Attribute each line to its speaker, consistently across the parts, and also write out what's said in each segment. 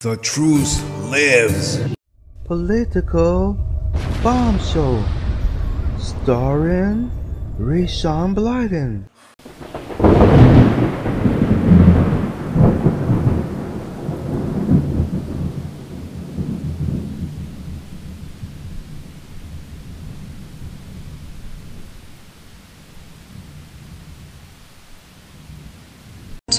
Speaker 1: The truth lives.
Speaker 2: Political bombshell Starring Rayshawn Blyden.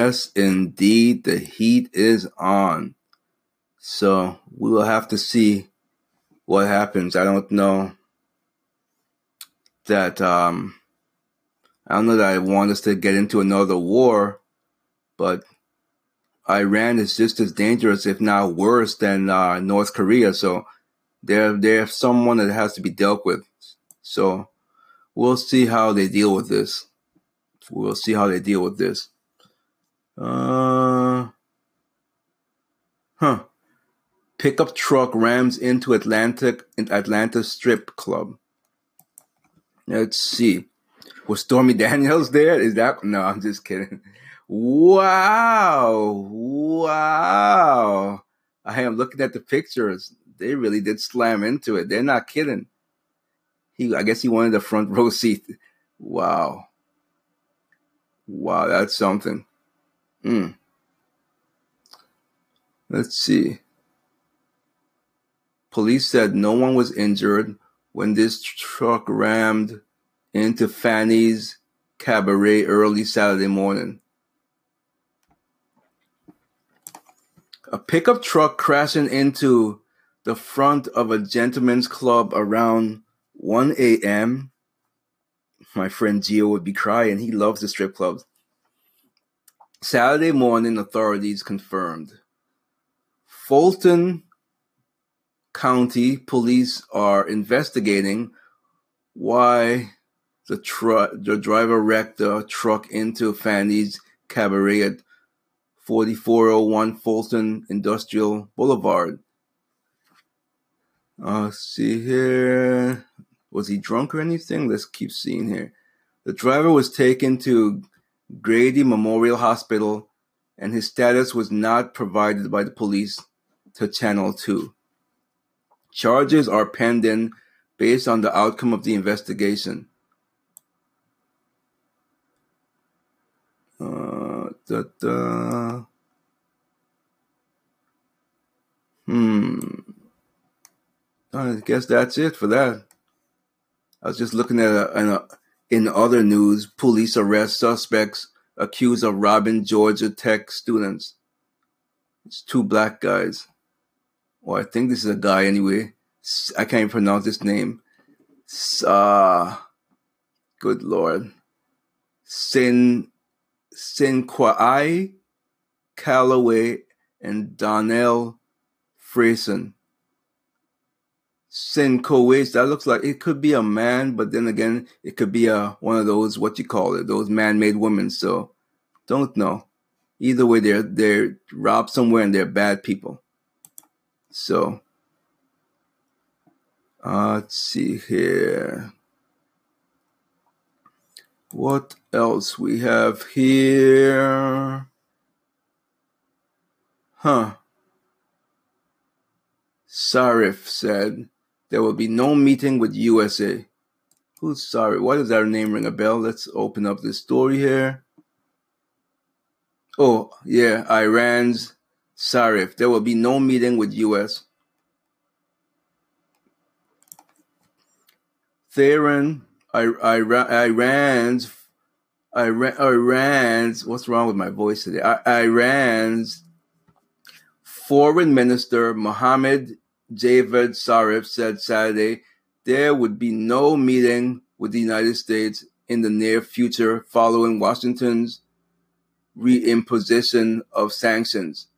Speaker 3: Yes, indeed, the heat is on. So we will have to see what happens. I don't know that um I don't know that I want us to get into another war, but Iran is just as dangerous, if not worse, than uh, North Korea. So they're they're someone that has to be dealt with. So we'll see how they deal with this. We'll see how they deal with this. Uh, huh. Pickup truck rams into Atlantic in Atlanta strip club. Let's see. Was Stormy Daniels there? Is that no? I'm just kidding. Wow! Wow! I am looking at the pictures. They really did slam into it. They're not kidding. He, I guess he wanted the front row seat. Wow! Wow, that's something. Hmm. Let's see. Police said no one was injured when this truck rammed into Fanny's Cabaret early Saturday morning. A pickup truck crashing into the front of a gentleman's club around 1 a.m. My friend Gio would be crying. He loves the strip clubs. Saturday morning, authorities confirmed. Fulton County police are investigating why the truck the driver wrecked the truck into Fanny's Cabaret at 4401 Fulton Industrial Boulevard. Uh, see here. Was he drunk or anything? Let's keep seeing here. The driver was taken to Grady Memorial Hospital and his status was not provided by the police to Channel 2. Charges are pending based on the outcome of the investigation. Uh, da, da. Hmm. I guess that's it for that. I was just looking at a, in, a, in other news. Police arrest suspects accused of robbing Georgia Tech students. It's two black guys. Well, I think this is a guy anyway. I can't even pronounce his name. Uh, good lord. Sin Sinquai Calloway and Donnell Frayson. Sincoways, that looks like it could be a man, but then again, it could be a one of those what you call it, those man-made women. So don't know. Either way, they're they're robbed somewhere and they're bad people. So uh, let's see here. What else we have here? Huh. Zarif said there will be no meeting with USA. Who's sorry? Why does that name ring a bell? Let's open up this story here. Oh, yeah, Iran's Zarif. There will be no meeting with US. Tehran, I- Ira- Iran's Iran, Iran's what's wrong with my voice today? Iran's foreign minister Mohammed Javad Zarif said Saturday there would be no meeting with the United States in the near future following Washington's reimposition of sanctions.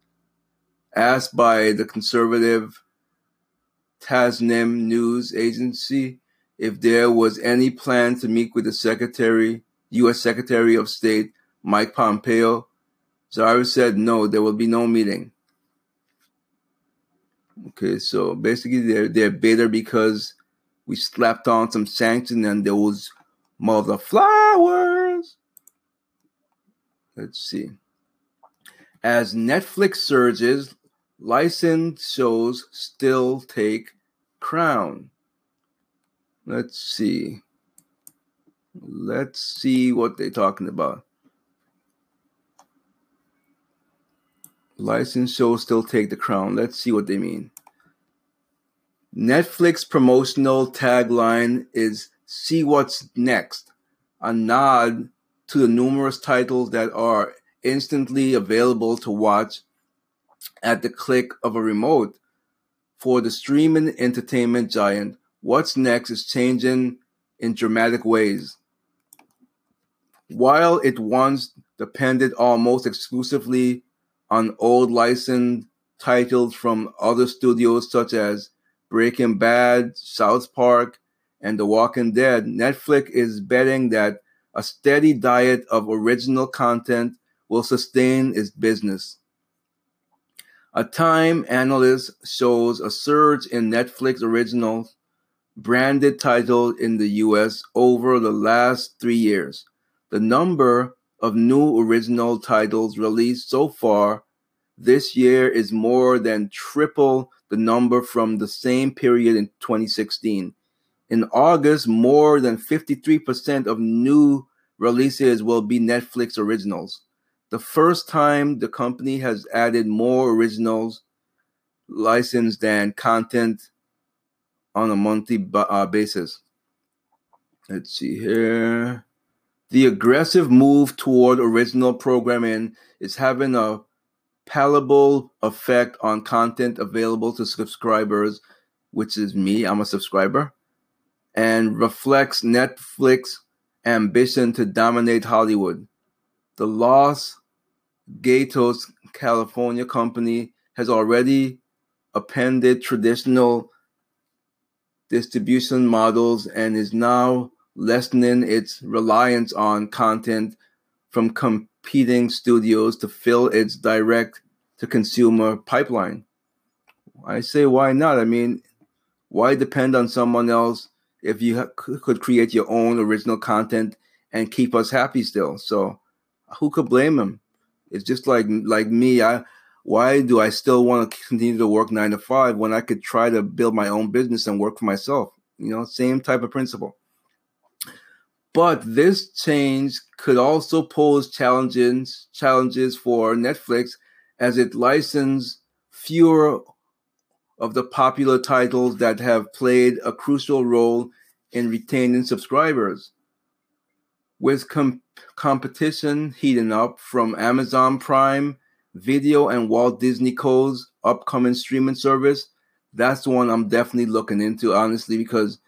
Speaker 3: Asked by the conservative Tasnim news agency if there was any plan to meet with the Secretary, U.S. Secretary of State Mike Pompeo, Zarif said no, there will be no meeting. Okay, so basically they're they're bitter because we slapped on some sanctions and those mother flowers. Let's see. As Netflix surges, licensed shows still take crown. Let's see. Let's see what they're talking about. Licensed shows still take the crown. Let's see what they mean. Netflix promotional tagline is See What's Next, a nod to the numerous titles that are instantly available to watch at the click of a remote. For the streaming entertainment giant, what's next is changing in dramatic ways. While it once depended almost exclusively on old licensed titles from other studios such as Breaking Bad, South Park, and The Walking Dead, Netflix is betting that a steady diet of original content will sustain its business. A Time analyst shows a surge in Netflix originals branded titles in the US over the last three years. The number of new original titles released so far this year is more than triple the number from the same period in 2016. In August, more than 53% of new releases will be Netflix originals. The first time the company has added more originals licensed than content on a monthly uh, basis. Let's see here. The aggressive move toward original programming is having a palatable effect on content available to subscribers, which is me, I'm a subscriber, and reflects Netflix ambition to dominate Hollywood. The Los Gatos, California company has already appended traditional distribution models and is now lessening its reliance on content from competing studios to fill its direct to consumer pipeline. I say, why not? I mean, why depend on someone else if you ha- could create your own original content and keep us happy still? So, who could blame them? It's just like like me. I why do I still want to continue to work nine to five when I could try to build my own business and work for myself? You know, same type of principle. But this change could also pose challenges challenges for Netflix as it licenses fewer of the popular titles that have played a crucial role in retaining subscribers. With com- competition heating up from Amazon Prime Video and Walt Disney Co.'s upcoming streaming service, that's the one I'm definitely looking into, honestly, because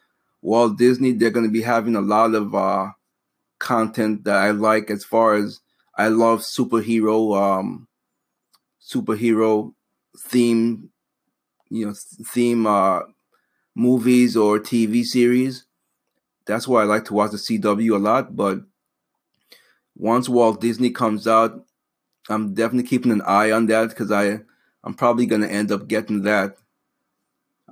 Speaker 3: Walt Disney, they're going to be having a lot of uh, content that I like as far as I love superhero um, superhero theme, you know, theme uh, movies or TV series. That's why I like to watch the CW a lot. But once Walt Disney comes out, I'm definitely keeping an eye on that because I I'm probably gonna end up getting that.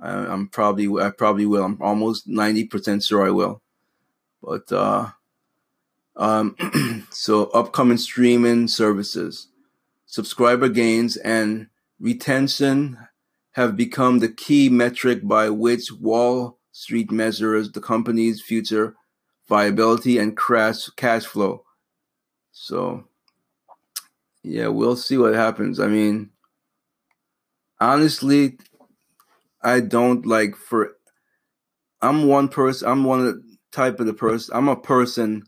Speaker 3: I, am probably I probably will. I'm almost ninety percent sure I will. But uh, um, so upcoming streaming services, subscriber gains and retention have become the key metric by which Wall Street measures the company's future viability and crash cash flow. So yeah, we'll see what happens. I mean, honestly, I don't like for I'm one person I'm one of the type of the person I'm a person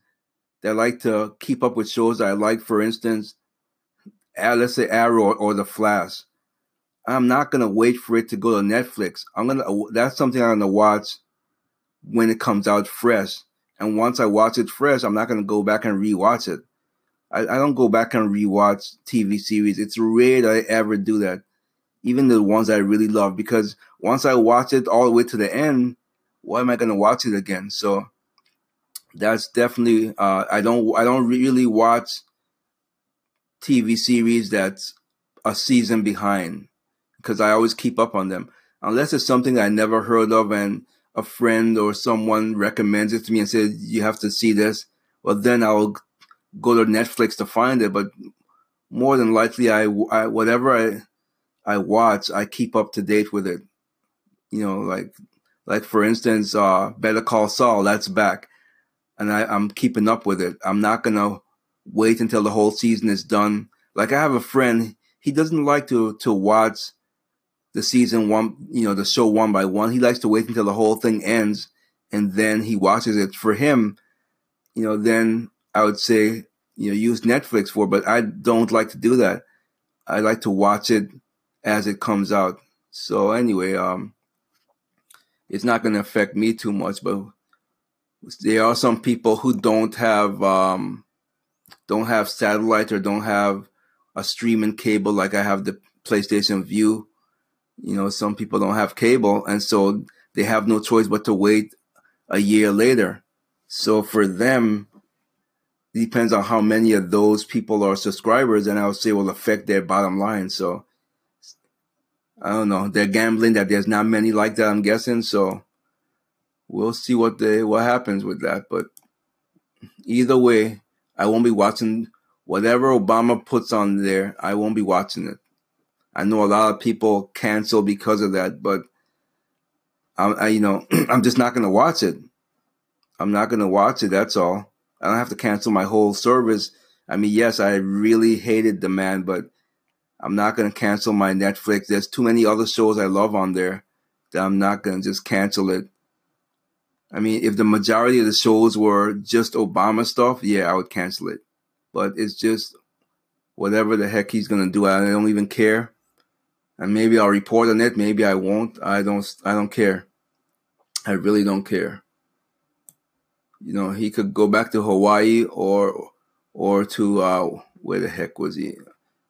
Speaker 3: that like to keep up with shows I like, for instance, let's say Arrow or The Flash. I'm not gonna wait for it to go to Netflix. I'm gonna that's something I'm gonna watch when it comes out fresh. And once I watch it fresh, I'm not gonna go back and rewatch it. I, I don't go back and rewatch TV series. It's rare that I ever do that. Even the ones I really love, because once I watch it all the way to the end, why am I gonna watch it again? So that's definitely uh, I don't I don't really watch TV series that's a season behind because I always keep up on them unless it's something I never heard of and a friend or someone recommends it to me and says you have to see this. Well, then I'll go to Netflix to find it. But more than likely, I, I whatever I I watch, I keep up to date with it. You know, like like for instance, uh, Better Call Saul, that's back, and I, I'm keeping up with it. I'm not gonna wait until the whole season is done. Like I have a friend, he doesn't like to to watch the season one, you know, the show one by one. He likes to wait until the whole thing ends and then he watches it. For him, you know, then I would say, you know, use Netflix for, but I don't like to do that. I like to watch it as it comes out. So anyway, um, it's not going to affect me too much, but there are some people who don't have um, don't have satellite or don't have a streaming cable like I have the PlayStation Vue. You know, some people don't have cable, and so they have no choice but to wait a year later. So for them, depends on how many of those people are subscribers, and I would say will affect their bottom line. So I don't know. They're gambling that there's not many like that. I'm guessing. So we'll see what they what happens with that. But either way, I won't be watching whatever Obama puts on there. I won't be watching it. I know a lot of people cancel because of that, but I, I you know, I'm just not going to watch it. I'm not going to watch it. That's all. I don't have to cancel my whole service. I mean, yes, I really hated the man, but I'm not going to cancel my Netflix. There's too many other shows I love on there that I'm not going to just cancel it I mean, if the majority of the shows were just Obama stuff, yeah, I would cancel it. But it's just whatever the heck he's gonna do. I don't even care. And maybe I'll report on it. Maybe I won't. I don't. I don't care. I really don't care. You know, he could go back to Hawaii or or to uh, where the heck was he?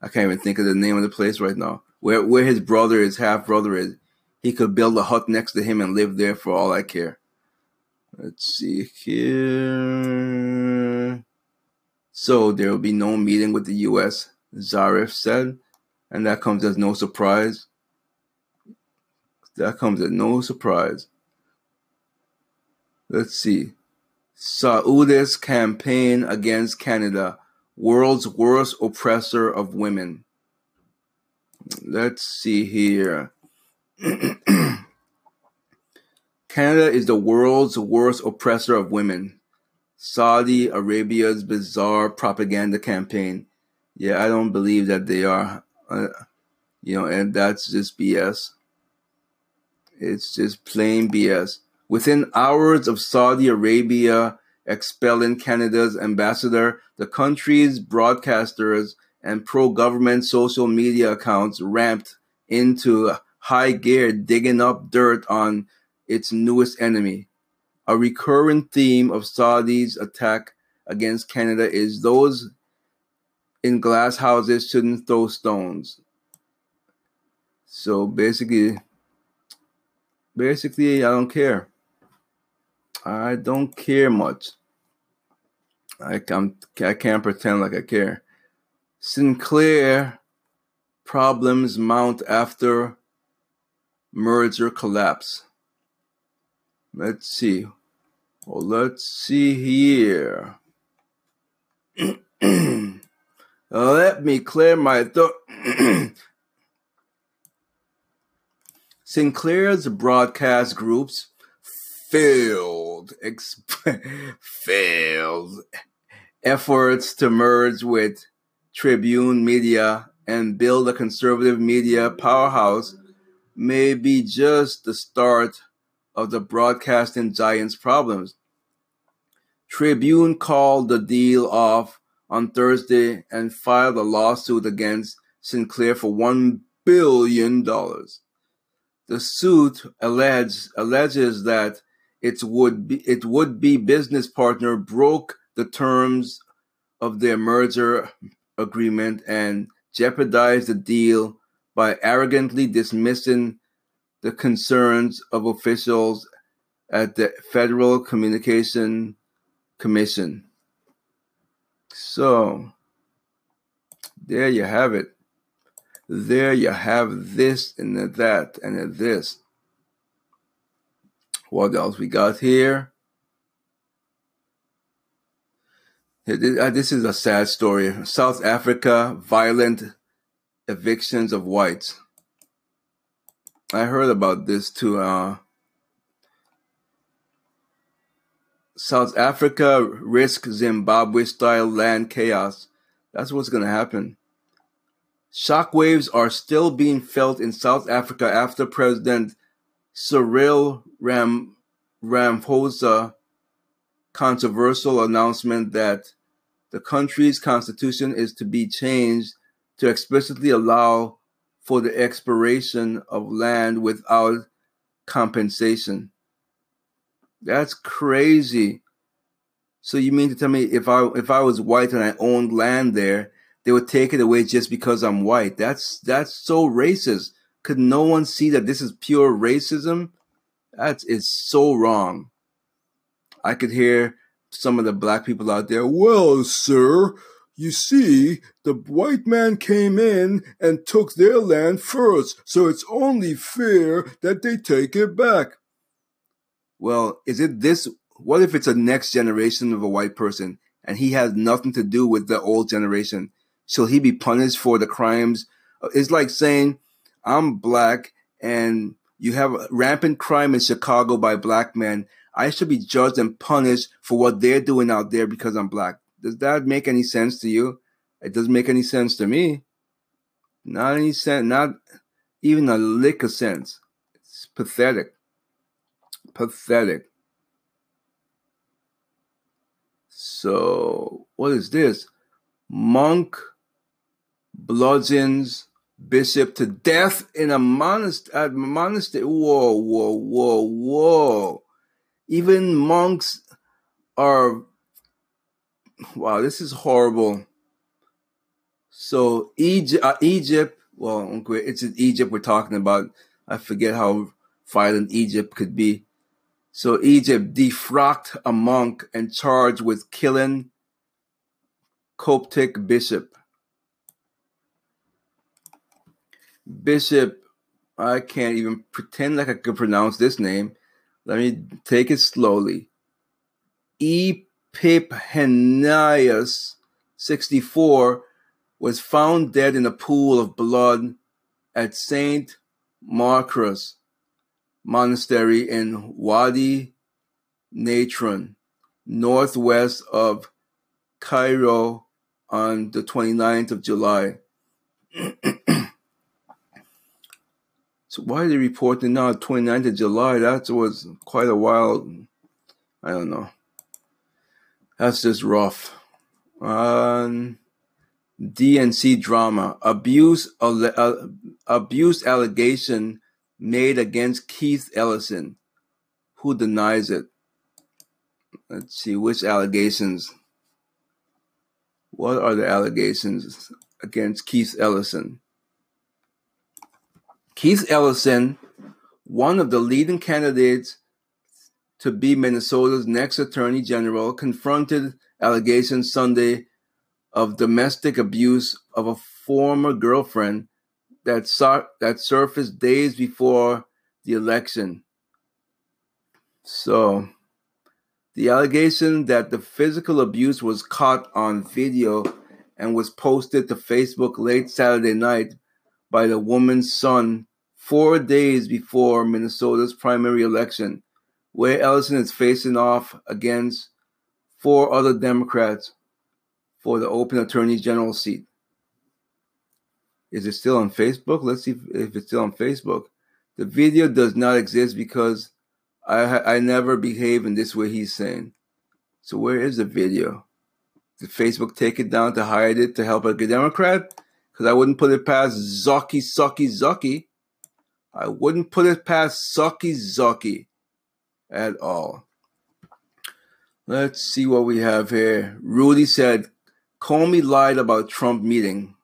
Speaker 3: I can't even think of the name of the place right now. Where where his brother, his half brother is. He could build a hut next to him and live there for all I care. Let's see here. So there will be no meeting with the U.S., Zarif said, and that comes as no surprise. That comes as no surprise. Let's see. Saudi's campaign against Canada, world's worst oppressor of women. Let's see here. Canada is the world's worst oppressor of women. Saudi Arabia's bizarre propaganda campaign. Yeah, I don't believe that they are. Uh, you know, and that's just BS. It's just plain BS. Within hours of Saudi Arabia expelling Canada's ambassador, the country's broadcasters and pro government social media accounts ramped into high gear, digging up dirt on its newest enemy. A recurring theme of Saudi's attack against Canada is those in glass houses shouldn't throw stones. So basically, basically, I don't care. I don't care much. I can't, I can't pretend like I care. Sinclair problems mount after merger collapse. Let's see. Well, let's see here. Let me clear my throat. Sinclair's broadcast groups failed, failed efforts to merge with Tribune Media and build a conservative media powerhouse may be just the start of the broadcasting giant's problems. Tribune called the deal off on Thursday and filed a lawsuit against Sinclair for $1 billion. The suit alleges, alleges that its would be, it would be business partner broke the terms of their merger agreement and jeopardized the deal by arrogantly dismissing the concerns of officials at the Federal Communication Commission. So, there you have it. There you have this and that and this. What else we got here? Uh, this is a sad story. South Africa, violent evictions of whites. I heard about this too. Uh, South Africa risk Zimbabwe style land chaos. That's what's going to happen. Shockwaves are still being felt in South Africa after President Cyril Ram- Ramaphosa controversial announcement that the country's constitution is to be changed to explicitly allow for the expiration of land without compensation. That's crazy. So you mean to tell me if I if I was white and I owned land there, they would take it away just because I'm white? That's that's so racist. Could no one see that this is pure racism? That is so wrong. I could hear some of the black people out there, well, sir, you see, the white man came in and took their land first, so it's only fair that they take it back. Well, is it this? What if it's a next generation of a white person and he has nothing to do with the old generation? Shall he be punished for the crimes? It's like saying, I'm black and you have rampant crime in Chicago by black men. I should be judged and punished for what they're doing out there because I'm black. Does that make any sense to you? It doesn't make any sense to me. Not any sense, not even a lick of sense. It's pathetic. Pathetic. So, what is this? Monk bludgeons bishop to death in a monastery. monastery. Whoa, whoa, whoa, whoa. Even monks are. Wow, this is horrible. So Egypt, uh, Egypt. Well, it's Egypt we're talking about. I forget how violent Egypt could be. So Egypt defrocked a monk and charged with killing Coptic bishop. Bishop, I can't even pretend like I could pronounce this name. Let me take it slowly. Epiphanius, 64, was found dead in a pool of blood at St. Marcus Monastery in Wadi Natron, northwest of Cairo on the 29th of July. So why are they reporting now 29th of July? That was quite a while. I don't know. That's just rough. Um, DNC drama. Abuse, uh, abuse allegation made against Keith Ellison. Who denies it? Let's see, which allegations? What are the allegations against Keith Ellison? Keith Ellison, one of the leading candidates to be Minnesota's next attorney general, confronted allegations Sunday of domestic abuse of a former girlfriend that, sur- that surfaced days before the election. So, the allegation that the physical abuse was caught on video and was posted to Facebook late Saturday night by the woman's son four days before Minnesota's primary election, where Ellison is facing off against four other Democrats for the open attorney general seat. Is it still on Facebook? Let's see if, it's still on Facebook. The video does not exist because I I never behave in this way he's saying. So where is the video? Did Facebook take it down to hide it to help a Democrat? Because I wouldn't put it past Zucky, Sucky, Zucky. I wouldn't put it past Sucky, Zucky at all. Let's see what we have here. Rudy said, Comey lied about Trump meeting.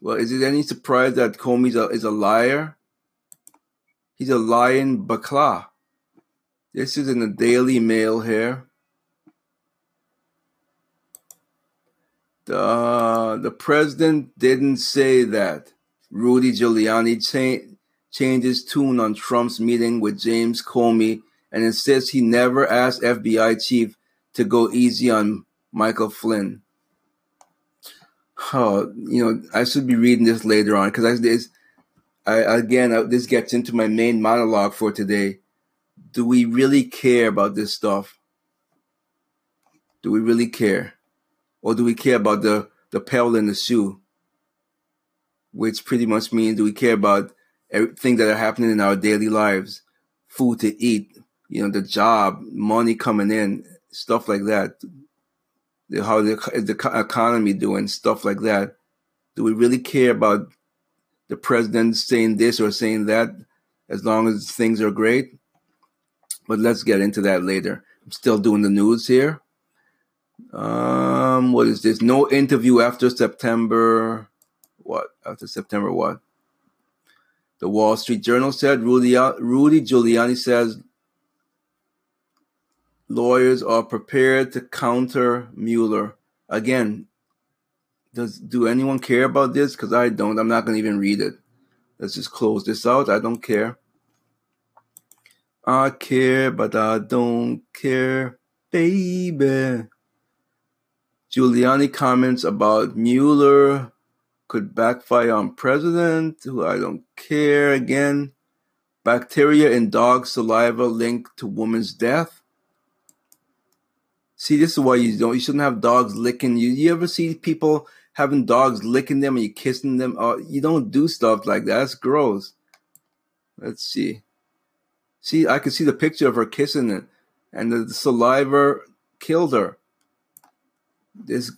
Speaker 3: Well, is it any surprise that Comey is a liar? He's a lying bakla. This is in the Daily Mail here. The, the president didn't say that. Rudy Giuliani cha- changed his tune on Trump's meeting with James Comey and insists he never asked FBI chief to go easy on Michael Flynn. Oh, you know, I should be reading this later on because I, I again, I, this gets into my main monologue for today. Do we really care about this stuff? Do we really care? Or do we care about the, the pebble in the shoe? Which pretty much means do we care about everything that are happening in our daily lives? Food to eat, you know, the job, money coming in, stuff like that. How the, the economy doing, stuff like that. Do we really care about the president saying this or saying that as long as things are great? But let's get into that later. I'm still doing the news here. Um, what is this? No interview after September. What after September? What? The Wall Street Journal said Rudy Rudy Giuliani says lawyers are prepared to counter Mueller again. Does do anyone care about this? Because I don't. I'm not going to even read it. Let's just close this out. I don't care. I care, but I don't care, baby. Giuliani comments about Mueller could backfire on president, who I don't care again. Bacteria in dog saliva linked to woman's death. See, this is why you don't. You shouldn't have dogs licking you. You ever see people having dogs licking them and you kissing them? Oh, you don't do stuff like that. That's gross. Let's see. See, I can see the picture of her kissing it, and the saliva killed her. This,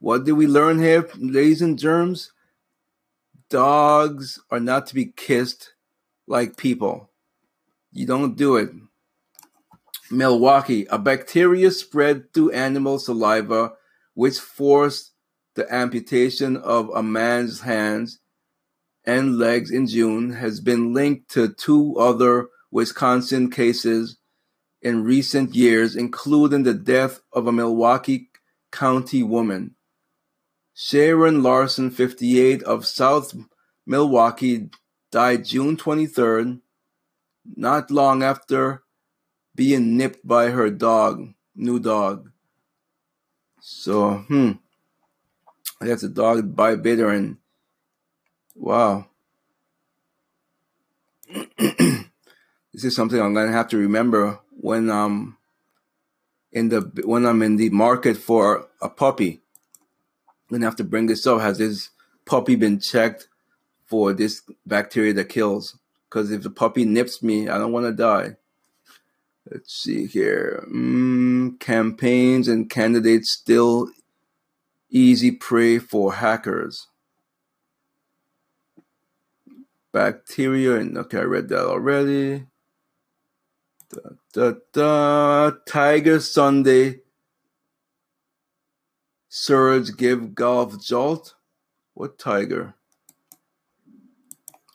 Speaker 3: what did we learn here, ladies and germs? Dogs are not to be kissed like people. You don't do it. Milwaukee, a bacteria spread through animal saliva, which forced the amputation of a man's hands and legs in June, has been linked to two other Wisconsin cases in recent years, including the death of a Milwaukee County woman. Sharon Larson, 58, of South Milwaukee, died June 23rd, not long after being nipped by her dog, new dog. So, hmm. That's a dog bite bitter and wow. this is something I'm gonna have to remember when um in the when I'm in the market for a puppy. I'm gonna have to bring this up. Has this puppy been checked for this bacteria that kills? Because if the puppy nips me, I don't want to die. Let's see here. Mm, campaigns and candidates still easy prey for hackers. Bacteria and okay, I read that already. Da, da, da. Tiger Sunday. Surge give golf jolt. What tiger?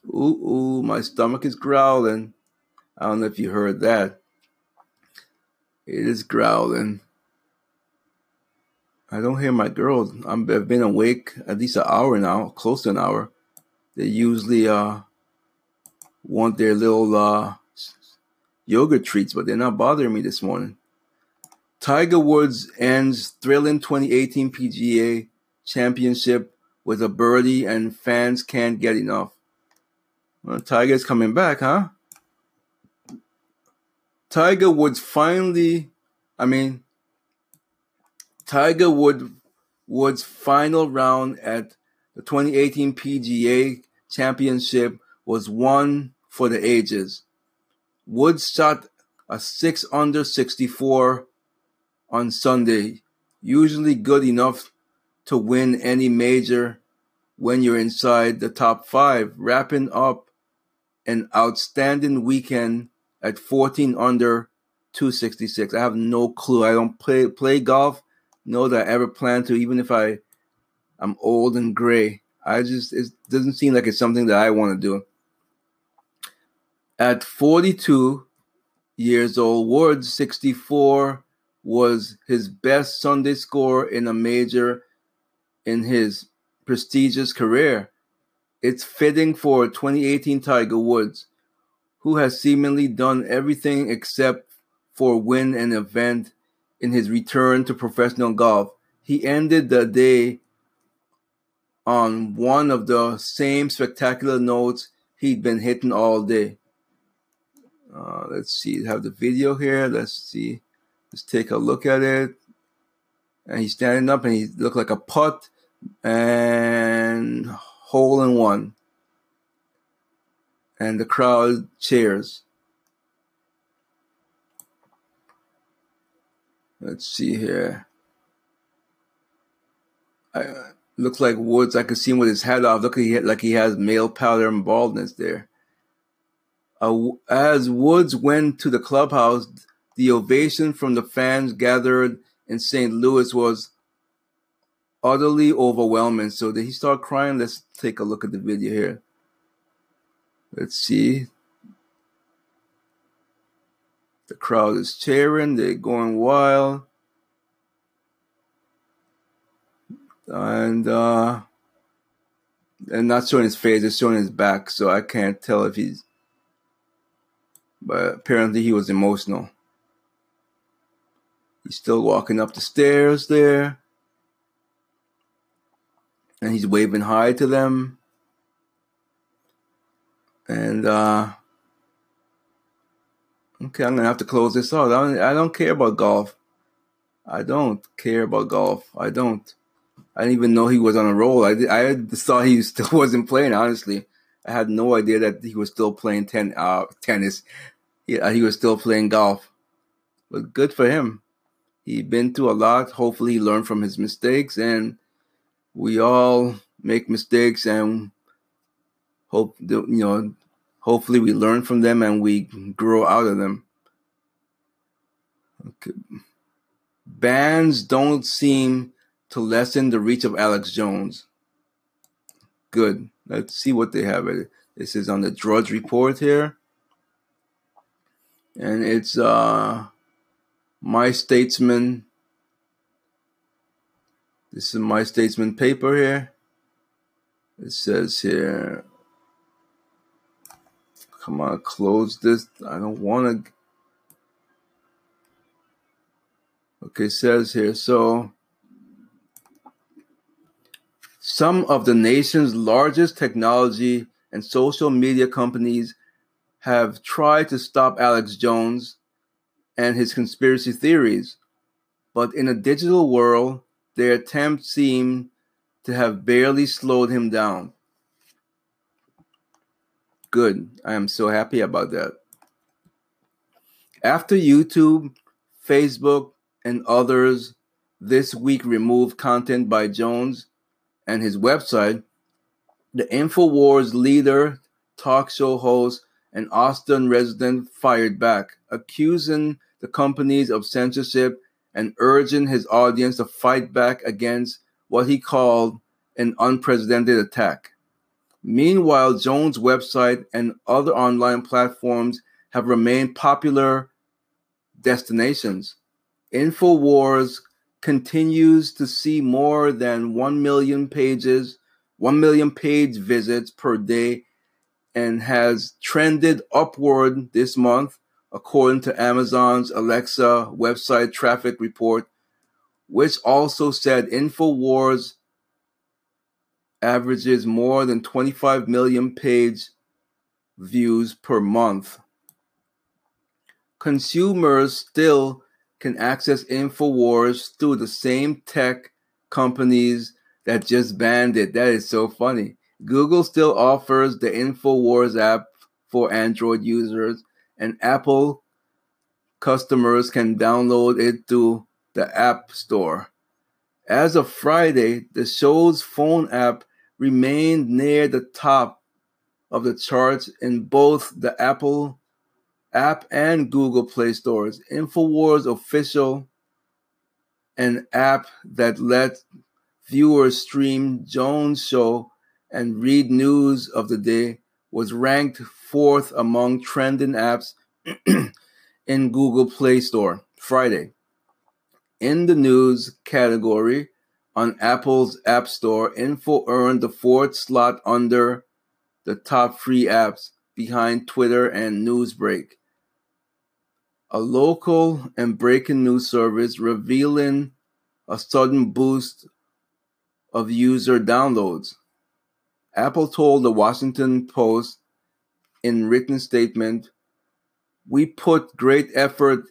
Speaker 3: Ooh, ooh, my stomach is growling. I don't know if you heard that. It is growling. I don't hear my girls. i have been awake at least an hour now, close to an hour. They usually uh, want their little uh, yogurt treats, but they're not bothering me this morning. Tiger Woods ends thrilling 2018 PGA Championship with a birdie, and fans can't get enough. Well, Tiger's coming back, huh? Tiger Woods finally, I mean, Tiger Wood, Woods' final round at the 2018 PGA Championship was one for the ages. Woods shot a 6 under 64 on Sunday, usually good enough to win any major when you're inside the top five, wrapping up an outstanding weekend at 14 under 266. I have no clue. I don't play play golf. Know that I ever plan to, even if I I'm old and gray. I just it doesn't seem like it's something that I want to do. At 42 years old, Woods 64 was his best Sunday score in a major in his prestigious career. It's fitting for 2018 Tiger Woods, who has seemingly done everything except for win an event in his return to professional golf. He ended the day on one of the same spectacular notes he'd been hitting all day. Uh, let's see, have the video here. Let's see. Let's take a look at it. And he's standing up and he looked like a putt and hole in one. And the crowd cheers. Let's see here. I, looks like Woods. I can see him with his head off. Look, he like he has male powder and baldness there. As Woods went to the clubhouse, the ovation from the fans gathered in St. Louis was utterly overwhelming. So did he start crying? Let's take a look at the video here. Let's see. The crowd is cheering, they're going wild. And uh and not showing his face, it's showing his back, so I can't tell if he's but apparently he was emotional. He's still walking up the stairs there. And he's waving hi to them. And uh Okay, I'm gonna have to close this out. I don't, I don't care about golf. I don't care about golf. I don't. I didn't even know he was on a roll. I, I thought he still wasn't playing. Honestly, I had no idea that he was still playing ten, uh, tennis. Yeah, uh, he was still playing golf. But good for him. He'd been through a lot. Hopefully, he learned from his mistakes, and we all make mistakes, and hope you know hopefully we learn from them and we grow out of them. Okay. Bans don't seem to lessen the reach of Alex Jones. Good. Let's see what they have. This is on the Drudge Report here. And it's uh my statesman. This is my statesman paper here. It says here Come on, close this. I don't want to. Okay, says here. So, some of the nation's largest technology and social media companies have tried to stop Alex Jones and his conspiracy theories, but in a digital world, their attempts seem to have barely slowed him down. Good. I am so happy about that. After YouTube, Facebook, and others this week removed content by Jones and his website, the InfoWars leader, talk show host, and Austin resident fired back, accusing the companies of censorship and urging his audience to fight back against what he called an unprecedented attack. Meanwhile, Jones' website and other online platforms have remained popular destinations. InfoWars continues to see more than 1 million pages, 1 million page visits per day, and has trended upward this month, according to Amazon's Alexa website traffic report, which also said InfoWars averages more than 25 million page views per month. Consumers still can access InfoWars through the same tech companies that just banned it. That is so funny. Google still offers the InfoWars app for Android users, and Apple customers can download it through the App Store. As of Friday, the show's phone app remained near the top of the charts in both the Apple app and Google Play stores. InfoWars official, an app that lets viewers stream Jones' show and read news of the day, was ranked fourth among trending apps in Google Play Store Friday. In the news category on Apple's App Store, Infowars earned the fourth slot under the top free apps behind Twitter and Newsbreak. A local and breaking news service revealing a sudden boost of user downloads. Apple told the Washington Post in written statement, "We put great effort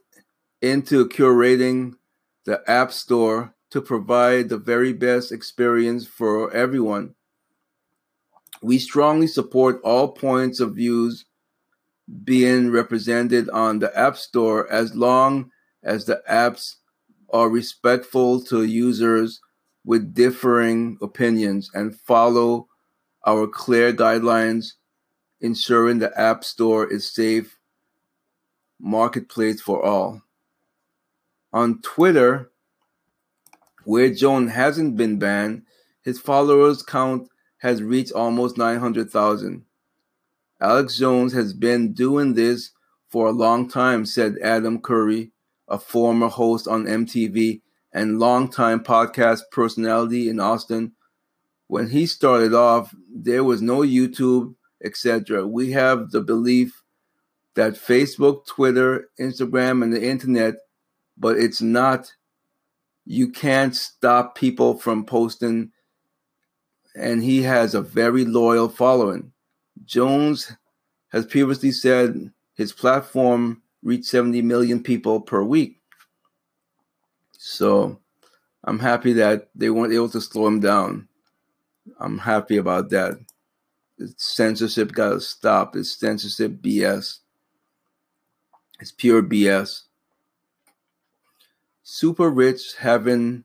Speaker 3: into curating the App Store to provide the very best experience for everyone. We strongly support all points of views being represented on the App Store as long as the apps are respectful to users with differing opinions and follow our clear guidelines ensuring the App Store is safe marketplace for all. On Twitter, where Jones hasn't been banned, his followers count has reached almost 900,000. Alex Jones has been doing this for a long time, said Adam Curry, a former host on MTV and longtime podcast personality in Austin. When he started off, there was no YouTube, etc. We have the belief that Facebook, Twitter, Instagram, and the internet, but it's not, you can't stop people from posting. And he has a very loyal following. Jones has previously said his platform reached 70 million people per week. So I'm happy that they weren't able to slow him down. I'm happy about that. Censorship got to stop. It's censorship BS. It's pure BS. Super rich having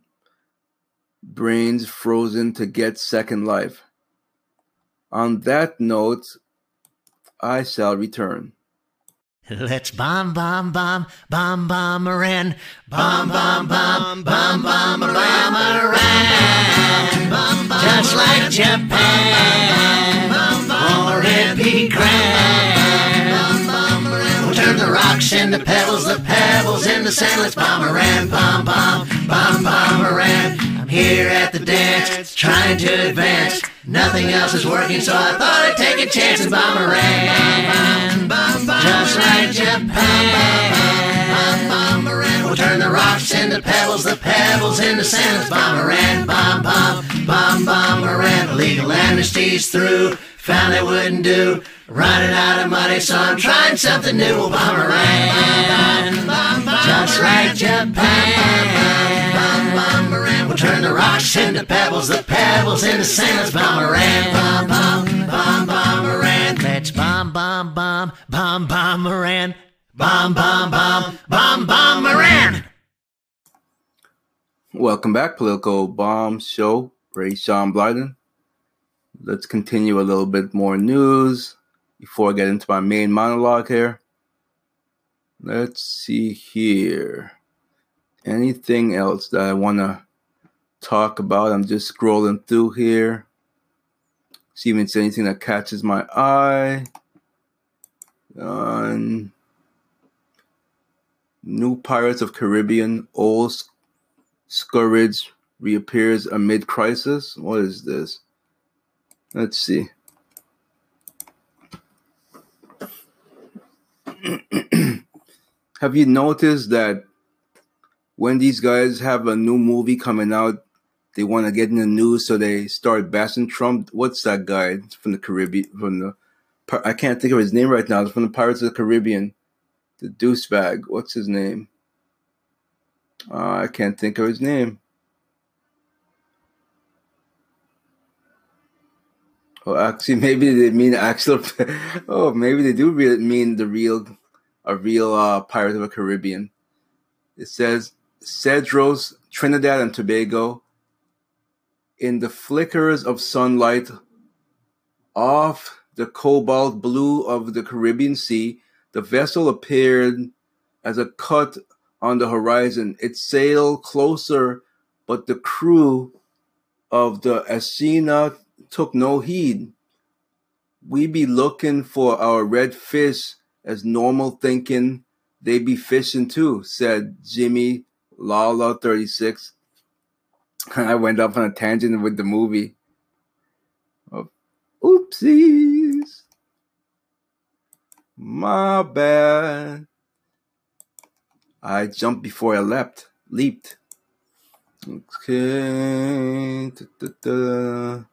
Speaker 3: brains frozen to get second life. On that note, I shall return.
Speaker 4: Let's bomb, bomb, bomb, bomb, bomb Iran. Bomb, bomb, bomb, bomb, bomb, bomb Iran. Just like Japan or Epi Grand. We'll turn the rocks into pebbles, the pebbles into sand. Let's bomb Iran. Bomb, bomb, bomb, bomb Iran. Here at the dance, trying to advance. Nothing else is working, so I thought I'd take a chance and bomb Iran. Just like Japan. We'll turn the rocks into pebbles, the pebbles into sand. Let's bomb Iran. Bomb, bomb, bomb, bomb Iran. Legal amnesty's through. Found it wouldn't do. Running out of money, so I'm trying something new. We'll bomb Iran. Just like Japan. We'll turn the rocks into pebbles, the pebbles into sand. Let's bomb. Bomb, bomb, bomb, bomb Iran. Let's bomb, bomb, bomb, bomb, bomb Iran. Bomb, bomb, bomb, bomb, bomb Iran.
Speaker 3: Welcome back, Political Bomb Show. Ray Sean Blyden. Let's continue a little bit more news before I get into my main monologue here. Let's see here. Anything else that I want to talk about? I'm just scrolling through here. See if it's anything that catches my eye. On New Pirates of Caribbean, Old Scourge reappears amid crisis. What is this? Let's see. have you noticed that when these guys have a new movie coming out, they want to get in the news, so they start bashing Trump? What's that guy from the Caribbean? From the I can't think of his name right now. It's from the Pirates of the Caribbean, the douchebag. What's his name? Uh, I can't think of his name. Oh, actually, maybe they mean actual. oh, maybe they do mean the real, a real uh, Pirate of the Caribbean. It says Cedros, Trinidad and Tobago. In the flickers of sunlight off the cobalt blue of the Caribbean Sea, the vessel appeared as a cut on the horizon. It sailed closer, but the crew of the Asina took no heed. We be looking for our red fish as normal thinking they be fishing too, said Jimmy Lala 36. I went off on a tangent with the movie. Oh, oopsies. My bad. I jumped before I leapt. Leaped. Okay. Da-da-da.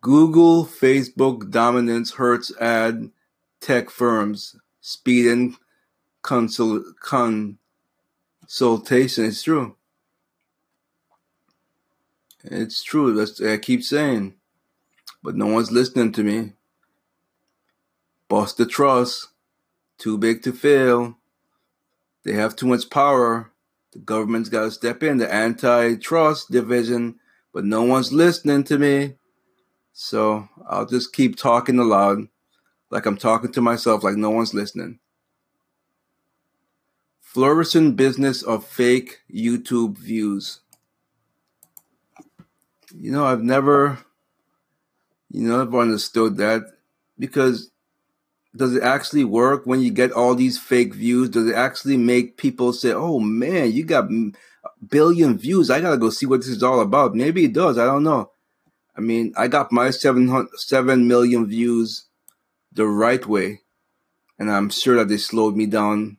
Speaker 3: Google Facebook dominance hurts ad tech firms. Speed and consul, consultation. It's true. It's true. That's I keep saying, but no one's listening to me. Bust the trust. Too big to fail. They have too much power. The government's got to step in. The antitrust division, but no one's listening to me. So I'll just keep talking aloud, like I'm talking to myself, like no one's listening. Flourishing business of fake YouTube views. You know, I've never, you know, I've understood that because does it actually work when you get all these fake views? Does it actually make people say, "Oh man, you got a billion views. I gotta go see what this is all about." Maybe it does. I don't know. I mean, I got my seven seven million views the right way, and I'm sure that they slowed me down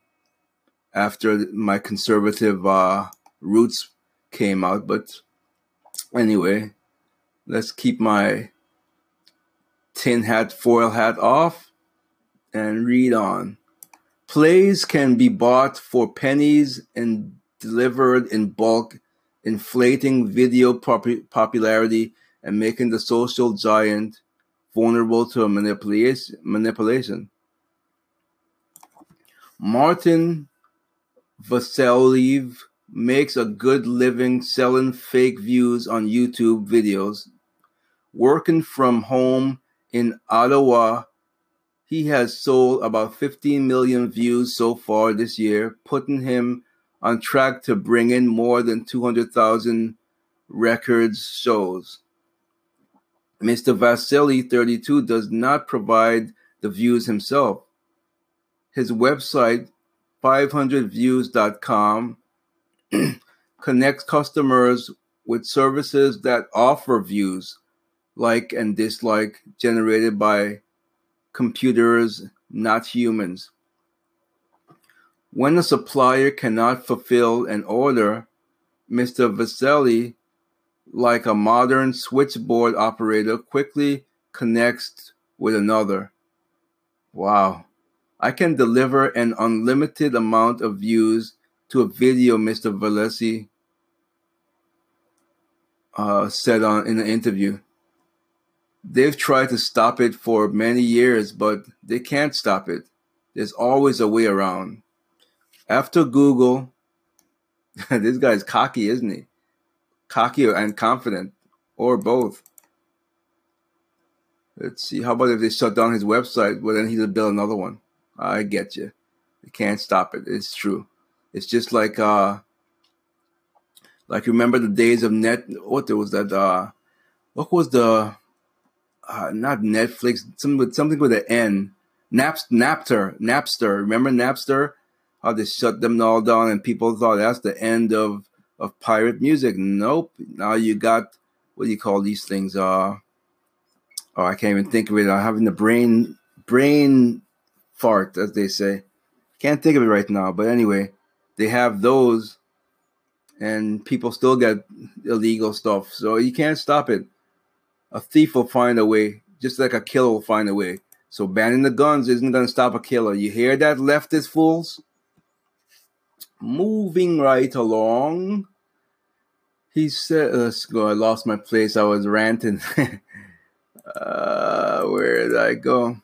Speaker 3: after my conservative uh, roots came out. But anyway, let's keep my tin hat, foil hat off and read on. Plays can be bought for pennies and delivered in bulk, inflating video pop- popularity and making the social giant vulnerable to manipulation. manipulation. Martin Vassilev makes a good living selling fake views on YouTube videos. Working from home in Ottawa, he has sold about 15 million views so far this year, putting him on track to bring in more than 200,000 records shows. Mr. Vasily 32 does not provide the views himself. His website, 500views.com, connects customers with services that offer views, like and dislike, generated by computers, not humans. When a supplier cannot fulfill an order, Mr. Vasily like a modern switchboard operator, quickly connects with another. Wow. I can deliver an unlimited amount of views to a video, Mr. Valesi uh, said on in an interview. They've tried to stop it for many years, but they can't stop it. There's always a way around. After Google, this guy's cocky, isn't he? cocky and confident, or both. Let's see. How about if they shut down his website? Well, then he'll build another one. I get you. You can't stop it. It's true. It's just like uh, like remember the days of net. What there was that? Uh, what was the? Uh, not Netflix. Something with something with an N. Naps, Napster. Napster. Remember Napster? How they shut them all down, and people thought that's the end of of pirate music. Nope. Now you got what do you call these things? Uh oh, I can't even think of it. I'm having the brain brain fart, as they say. Can't think of it right now. But anyway, they have those, and people still get illegal stuff. So you can't stop it. A thief will find a way, just like a killer will find a way. So banning the guns isn't going to stop a killer. You hear that, leftist fools? moving right along, he said, let's go. I lost my place. I was ranting. uh, where did I go?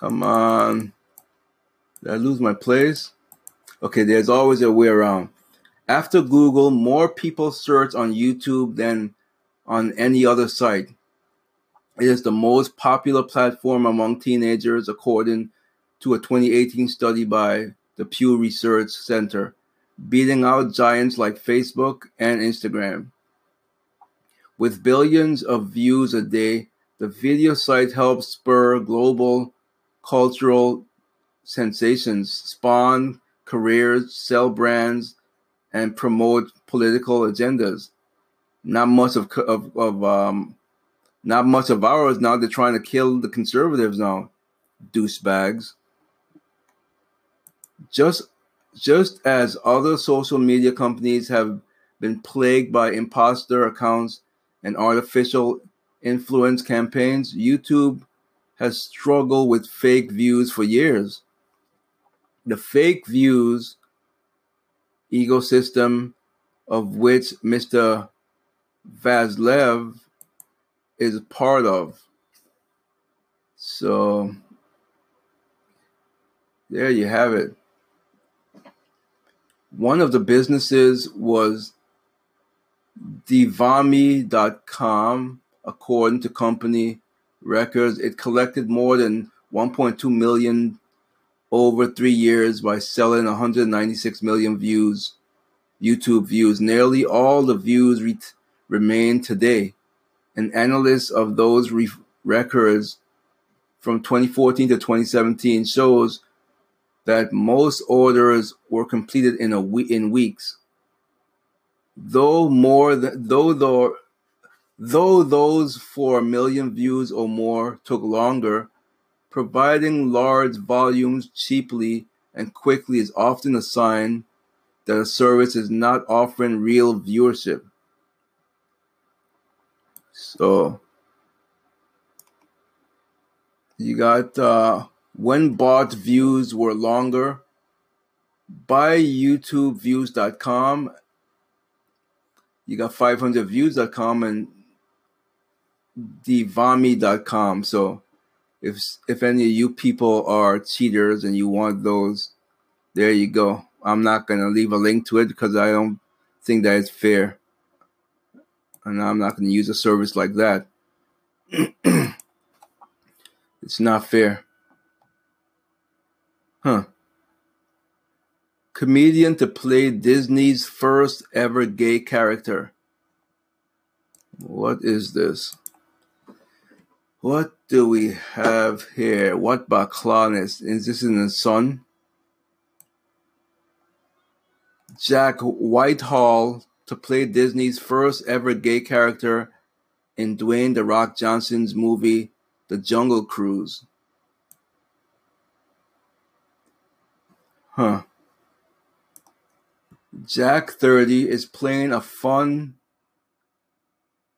Speaker 3: Come on. Did I lose my place? Okay, there's always a way around. After Google, more people search on YouTube than on any other site. It is the most popular platform among teenagers, according to a 2018 study by the Pew Research Center, beating out giants like Facebook and Instagram. With billions of views a day, the video site helps spur global cultural sensations, spawn careers, sell brands, and promote political agendas. Not much of of, of um, not much of ours now. They're trying to kill the conservatives now, douchebags. Just just as other social media companies have been plagued by imposter accounts and artificial influence campaigns, YouTube has struggled with fake views for years. The fake views ecosystem of which Mr. Vassilev is part of. So there you have it. One of the businesses was Devumi.com, according to company records. It collected more than 1.2 million over three years by selling 196 million views, YouTube views. Nearly all the views re- remain today. An analyst of those re- records from 2014 to 2017 shows that most orders were completed in a week in weeks. Though more than, though the though those for a million views or more took longer, providing large volumes cheaply and quickly is often a sign that a service is not offering real viewership. So you got uh, when bought views were longer. Buy YouTubeViews.com. You got 500views.com and Devumi.com. So if if any of you people are cheaters and you want those, there you go. I'm not gonna leave a link to it because I don't think that is fair, and I'm not gonna use a service like that. it's not fair, huh? Comedian to play Disney's first ever gay character. What is this? What do we have here? What Baclanis? Is this in the sun? Jack Whitehall to play Disney's first ever gay character in Dwayne The Rock Johnson's movie The Jungle Cruise. Huh. Jack 30 is playing a fun,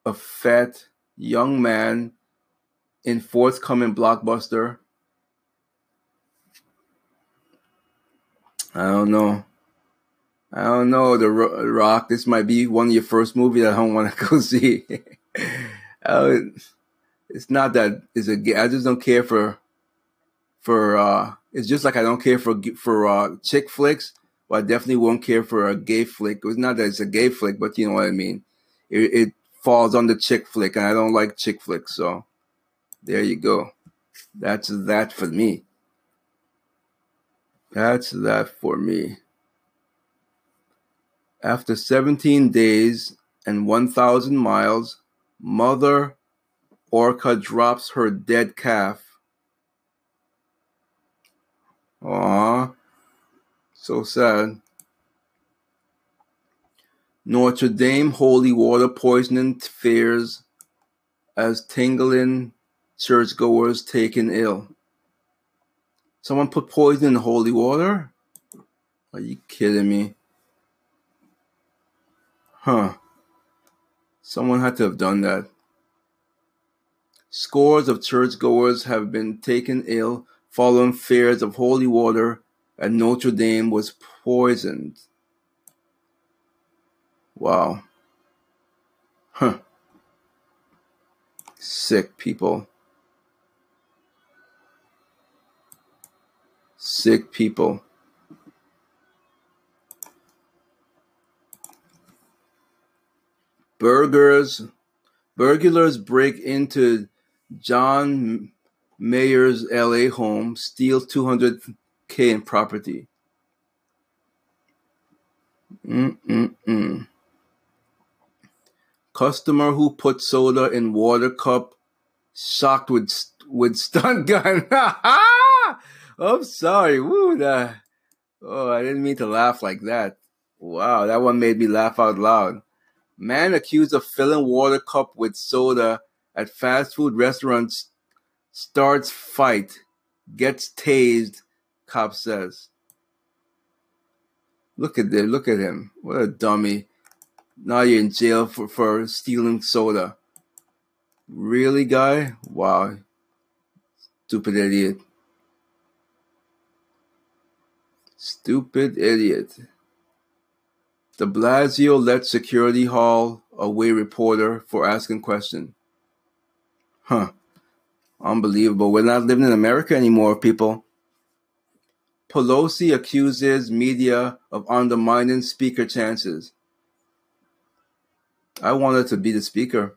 Speaker 3: a fat young man in forthcoming blockbuster. I don't know. I don't know. The Rock. This might be one of your first movies I don't want to go see. uh, it's not that it's a. I just don't care for. For uh, it's just like I don't care for for uh chick flicks. But I definitely won't care for a gay flick. It's not that it's a gay flick, but you know what I mean. It, it falls under chick flick, and I don't like chick flicks, so there you go. That's that for me. That's that for me. After 17 days and 1,000 miles, Mother Orca drops her dead calf. Aww, so sad. Notre Dame holy water poisoning fears as tingling churchgoers taken ill. Someone put poison in holy water? Are you kidding me? Huh. Someone had to have done that. Scores of churchgoers have been taken ill following fears of holy water at Notre Dame was poisoned. Wow. Huh. Sick people. Sick people. Burgers. Burglars break into John Mayer's LA home, steal 200k in property. Mm-mm-mm. Customer who put soda in water cup shocked with with stun gun. I'm sorry. Woo, that, oh, I didn't mean to laugh like that. Wow, that one made me laugh out loud. Man accused of filling water cup with soda at fast food restaurants starts fight, gets tased, cop says. Look at this, look at him. What a dummy. Now you're in jail for, for stealing soda. Really, guy? Wow. Stupid idiot. Stupid idiot. De Blasio let security haul away reporter for asking question. Huh. Unbelievable. We're not living in America anymore, people. Pelosi accuses media of undermining speaker chances. I wanted to be the speaker.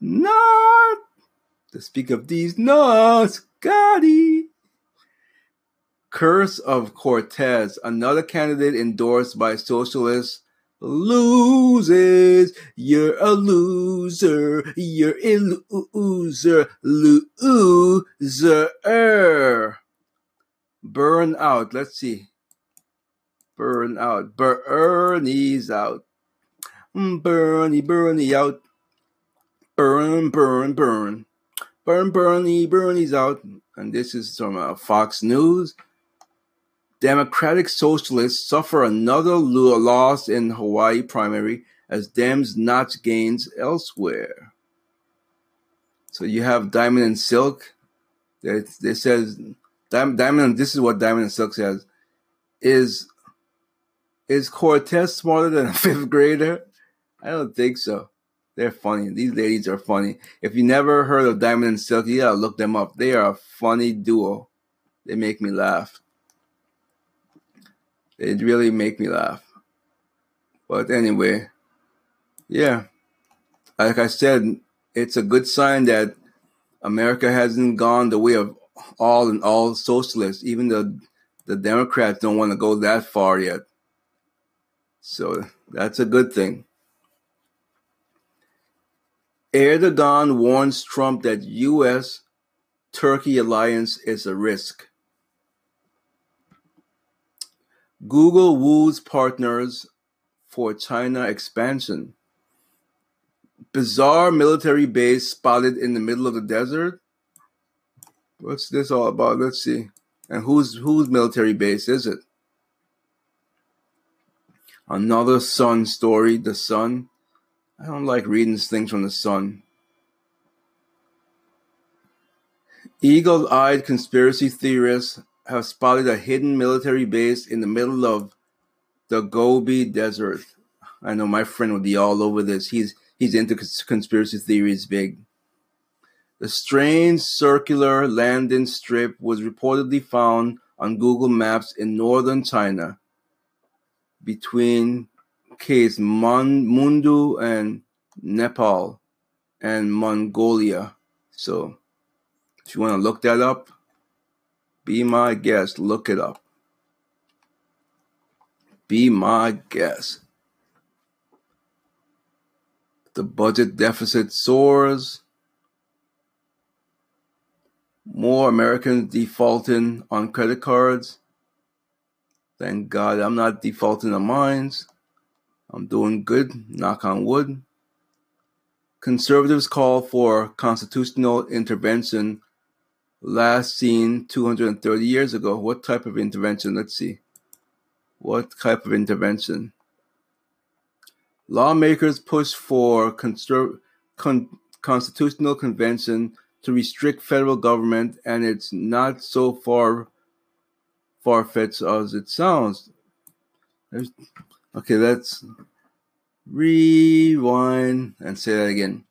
Speaker 3: Not the speaker of these nuts, Gotti. Curse of Cortez, another candidate endorsed by socialists, loses. You're a loser. You're a loser. Loser. Burn out. Let's see. Burn out. Bernie's out. Mm, Bernie, Bernie out. Burn, burn, burn. Burn, Bernie, Bernie's out. And this is from uh, Fox News. Democratic Socialists suffer another loss in Hawaii primary as Dems notch gains elsewhere. So you have Diamond and Silk. They says Diamond. This is what Diamond and Silk says: is is Cortez smarter than a fifth grader? I don't think so. They're funny. These ladies are funny. If you never heard of Diamond and Silk, gotta look them up. They are a funny duo. They make me laugh. They really make me laugh. But anyway, yeah. Like I said, it's a good sign that America hasn't gone the way of all and all socialists. Even the the Democrats don't want to go that far yet. So that's a good thing. Erdogan warns Trump that U.S. Turkey alliance is a risk. Google woos partners for China expansion. Bizarre military base spotted in the middle of the desert. What's this all about? Let's see. And whose whose military base is it? Another Sun story. The Sun. I don't like reading things from the Sun. Eagle-eyed conspiracy theorists have spotted a hidden military base in the middle of the Gobi Desert. I know my friend would be all over this. He's he's into conspiracy theories big. The strange circular landing strip was reportedly found on Google Maps in northern China between Cays Mundu and Nepal and Mongolia. So if you want to look that up, be my guest. Look it up. Be my guest. The budget deficit soars. More Americans defaulting on credit cards. Thank God I'm not defaulting on mine. I'm doing good, knock on wood. Conservatives call for constitutional intervention last seen 230 years ago. What type of intervention? Let's see. What type of intervention? Lawmakers push for con- constitutional convention to restrict federal government, and it's not so far far fetched as it sounds. There's, okay, let's rewind and say that again.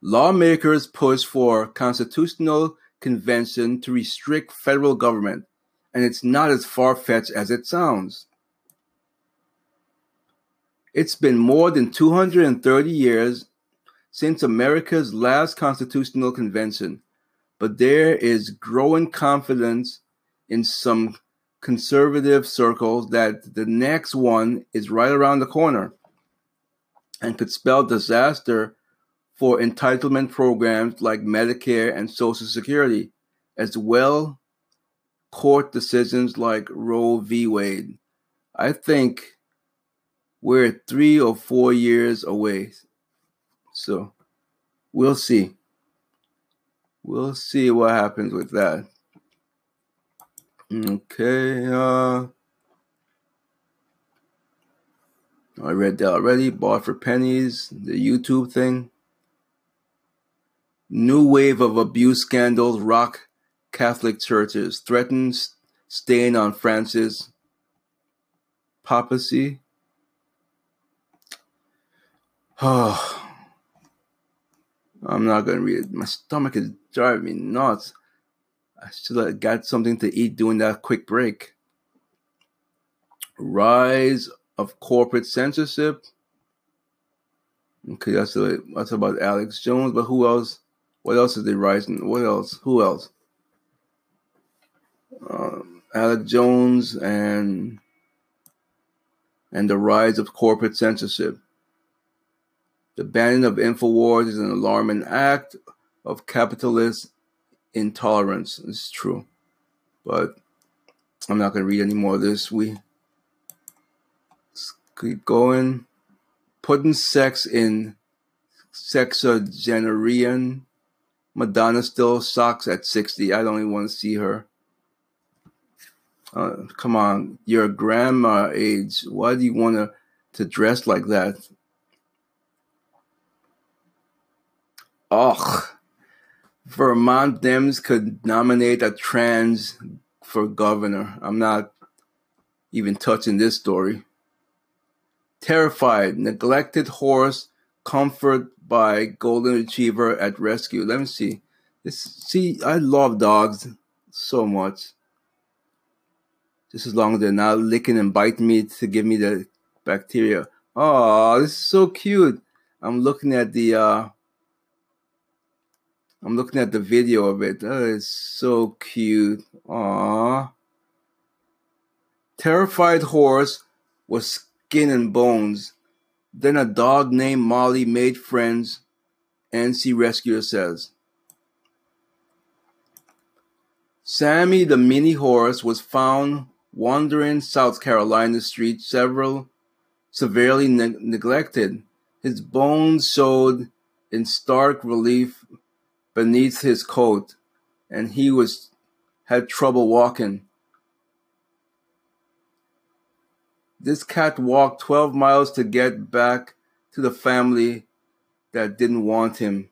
Speaker 3: Lawmakers push for constitutional convention to restrict federal government, and it's not as far fetched as it sounds. It's been more than 230 years since America's last constitutional convention, but there is growing confidence in some conservative circles that the next one is right around the corner and could spell disaster for entitlement programs like Medicare and Social Security, as well court decisions like Roe v. Wade. I think we're three or four years away. So we'll see. We'll see what happens with that. Okay, uh I read that already. Bought for pennies. The YouTube thing. New wave of abuse scandals rock Catholic churches. Threatens stain on Francis papacy. Oh, I'm not gonna read it. My stomach is driving me nuts. I should have got something to eat during that quick break. Rise of corporate censorship. Okay, that's a, that's about Alex Jones, but who else? What else is they rising? What else? Who else? Um, Alex Jones and and the rise of corporate censorship. The banning of Infowars is an alarming act of capitalist intolerance. It's true. But I'm not going to read any more of this. We keep going. Putting sex in sexagenarian. Madonna still sucks at 60. I don't even want to see her. Uh, come on, your grandma age. Why do you want to, to dress like that? Ugh. Vermont Dems could nominate a trans for governor. I'm not even touching this story. Terrified, neglected horse comfort by golden retriever at rescue. Let me see. This see, I love dogs so much. Just as long as they're not licking and biting me to give me the bacteria. Oh, this is so cute. I'm looking at the uh I'm looking at the video of it. Oh, it's so cute. Aww. Terrified horse was skin and bones. Then a dog named Molly made friends, and NC Rescuer says. Sammy the mini horse was found wandering South Carolina streets, several severely ne- neglected. His bones showed in stark relief beneath his coat, and he was had trouble walking. This cat walked 12 miles to get back to the family that didn't want him.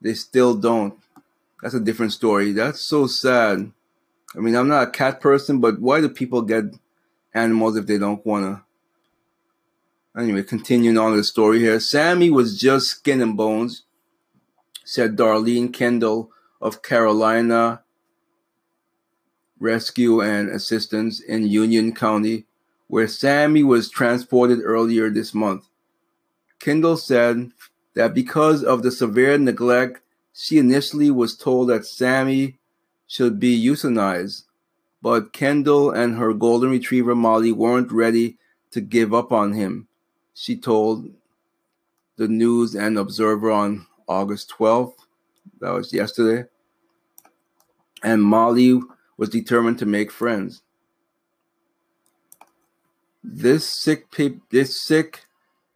Speaker 3: They still don't. That's a different story. That's so sad. I mean, I'm not a cat person, but why do people get animals if they don't want to? Anyway, continuing on the story here. Sammy was just skin and bones said Darlene Kendall of Carolina Rescue and Assistance in Union County, where Sammy was transported earlier this month. Kendall said that because of the severe neglect, she initially was told that Sammy should be euthanized, but Kendall and her golden retriever Molly weren't ready to give up on him, she told the News and Observer on August 12th. That was yesterday. And Molly was determined to make friends. This sick pe- this sick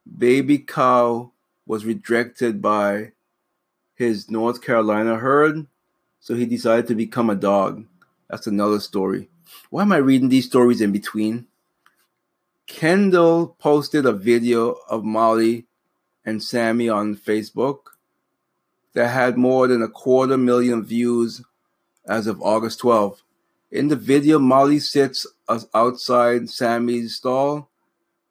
Speaker 3: baby cow was rejected by his North Carolina herd, so he decided to become a dog. That's another story. Why am I reading these stories in between? Kendall posted a video of Molly and Sammy on Facebook that had more than a quarter million views as of August 12th. In the video, Molly sits outside Sammy's stall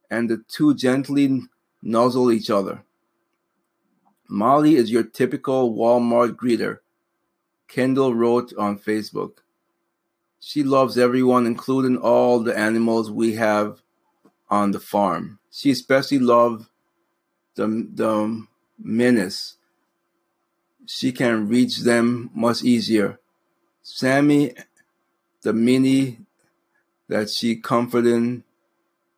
Speaker 3: and the two gently nuzzle each other. Molly is your typical Walmart greeter. Kendall wrote on Facebook. She loves everyone, including all the animals we have on the farm. She especially loved the, the menace. She can reach them much easier. Sammy, the mini that she comforting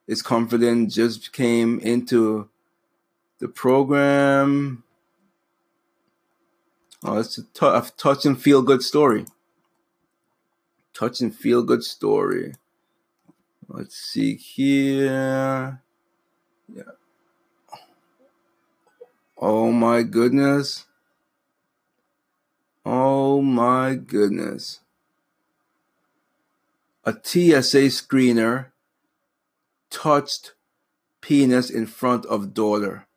Speaker 3: is confident just came into the program. Oh, it's a, t- a touch and feel good story. Touch and feel good story. Let's see here. Yeah. Oh my goodness. Oh my goodness. A TSA screener touched penis in front of daughter.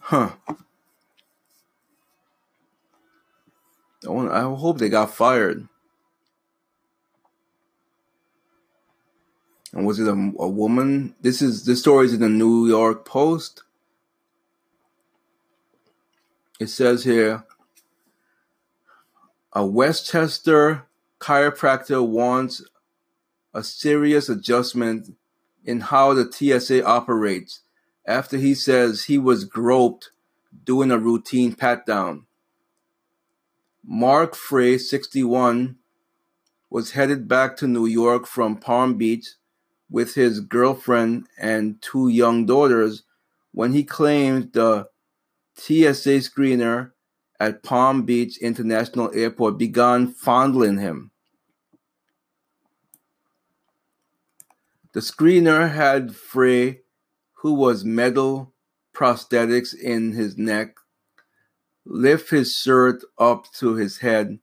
Speaker 3: Huh. I, hope they got fired. And was it a, a woman? This is this story is in the New York Post. It says here a Westchester chiropractor wants a serious adjustment in how the TSA operates after he says he was groped doing a routine pat down. Mark Frey, 61, was headed back to New York from Palm Beach with his girlfriend and two young daughters when he claimed the TSA screener at Palm Beach International Airport began fondling him. The screener had Frey, who was metal prosthetics in his neck, lift his shirt up to his head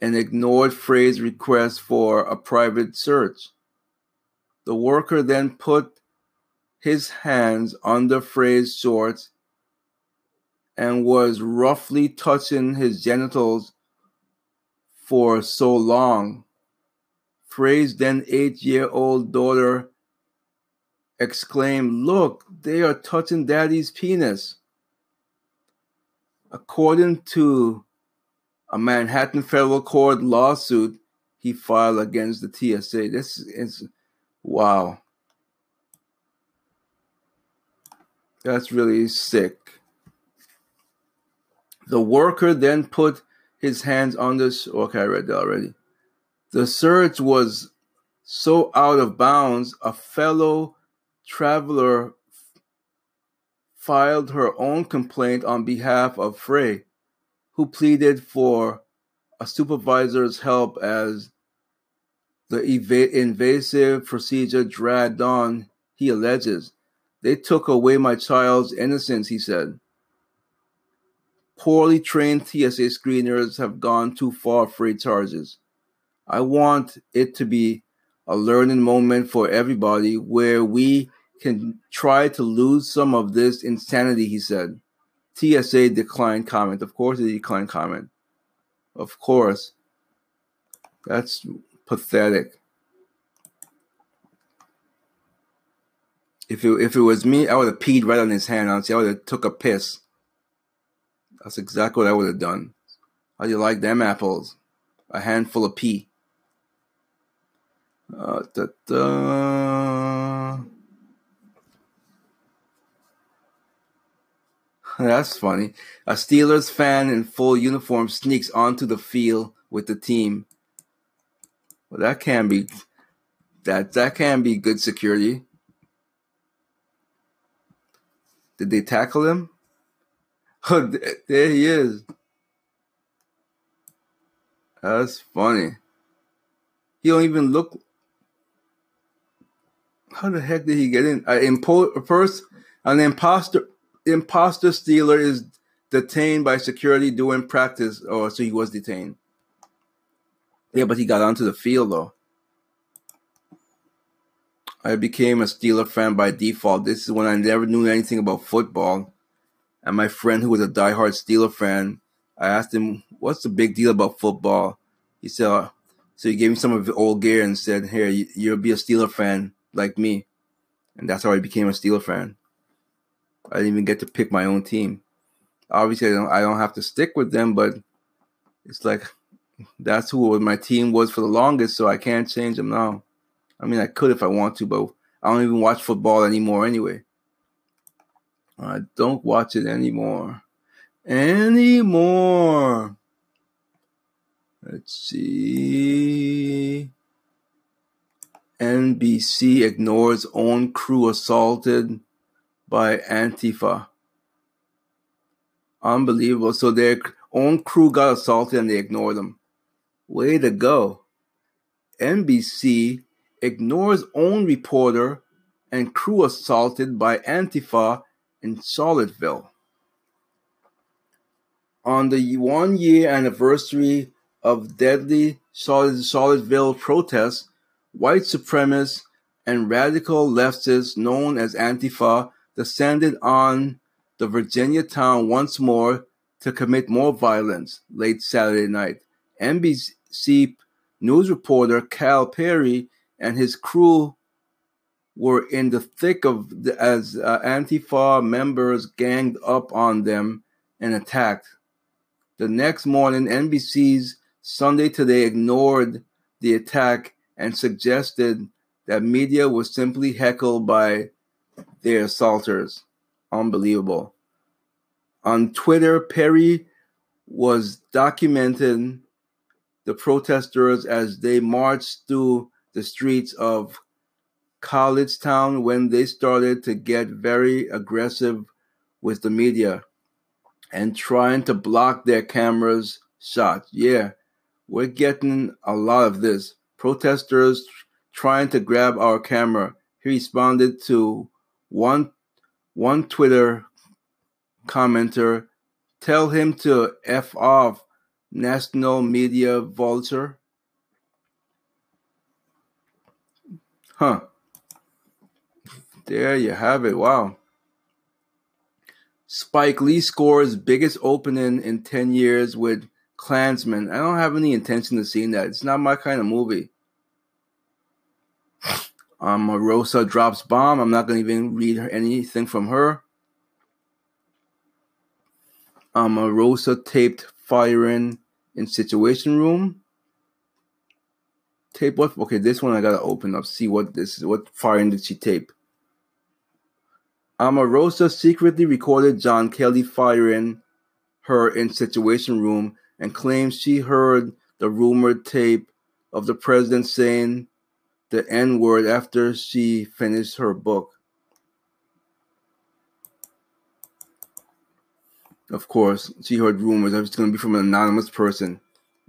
Speaker 3: and ignored Frey's request for a private search. The worker then put his hands under Frey's shorts and was roughly touching his genitals for so long. Frey's then eight year old daughter exclaimed, Look, they are touching daddy's penis. According to a Manhattan federal court lawsuit he filed against the TSA. This is wow. That's really sick. The worker then put his hands on this. Okay, I read that already. The search was so out of bounds, a fellow traveler filed her own complaint on behalf of Frey, who pleaded for a supervisor's help as the eva- invasive procedure dragged on, he alleges. They took away my child's innocence, he said. Poorly trained TSA screeners have gone too far for charges. I want it to be a learning moment for everybody where we can try to lose some of this insanity, he said. TSA declined comment. Of course, they declined comment. Of course. That's pathetic. If it, if it was me, I would have peed right on his hand. Honestly, I would have took a piss. That's exactly what I would have done. How do you like them apples? A handful of pee. Uh, da, da. That's funny. A Steelers fan in full uniform sneaks onto the field with the team. Well, that can be that that can be good security. Did they tackle him? There he is. That's funny. He don't even look how the heck did he get in? Uh, impo- first, an imposter imposter stealer is detained by security doing practice. Oh, so he was detained. Yeah, but he got onto the field though. I became a Steeler fan by default. This is when I never knew anything about football. And my friend, who was a diehard Steeler fan, I asked him, "What's the big deal about football?" He said, uh, "So he gave me some of his old gear and said, "Here, you'll be a Steeler fan like me, and that's how I became a Steeler fan. I didn't even get to pick my own team. Obviously, I don't, I don't have to stick with them, but it's like that's who my team was for the longest, so I can't change them now. I mean, I could if I want to, but I don't even watch football anymore anyway. I don't watch it anymore. Anymore. Let's see. NBC ignores own crew assaulted by Antifa. Unbelievable. So their own crew got assaulted and they ignored them. Way to go. NBC ignores own reporter and crew assaulted by Antifa in Charlottesville. On the one year anniversary of deadly Charlottesville protests, white supremacists and radical leftists known as Antifa descended on the Virginia town once more to commit more violence late Saturday night. NBC news reporter Cal Perry and his crew were in the thick of the, as uh, Antifa members ganged up on them and attacked. The next morning, NBC's Sunday Today ignored the attack and suggested that media was simply heckled by their assaulters. Unbelievable. On Twitter, Perry was documenting the protesters as they marched through the streets of Collegetown when they started to get very aggressive with the media and trying to block their cameras shots. Yeah, we're getting a lot of this. Protesters trying to grab our camera. He responded to one one Twitter commenter, tell him to F off, National Media Vulture. Huh. There you have it. Wow. Spike Lee scores biggest opening in 10 years with Klansman. I don't have any intention of seeing that. It's not my kind of movie. Um, Rosa drops bomb. I'm not going to even read anything from her. Um, Rosa taped firing in Situation Room. Tape what? Okay, this one I gotta open up. See what this is. What firing did she tape? Omarosa secretly recorded John Kelly firing her in Situation Room and claims she heard the rumored tape of the president saying the N word after she finished her book. Of course, she heard rumors it's going to be from an anonymous person.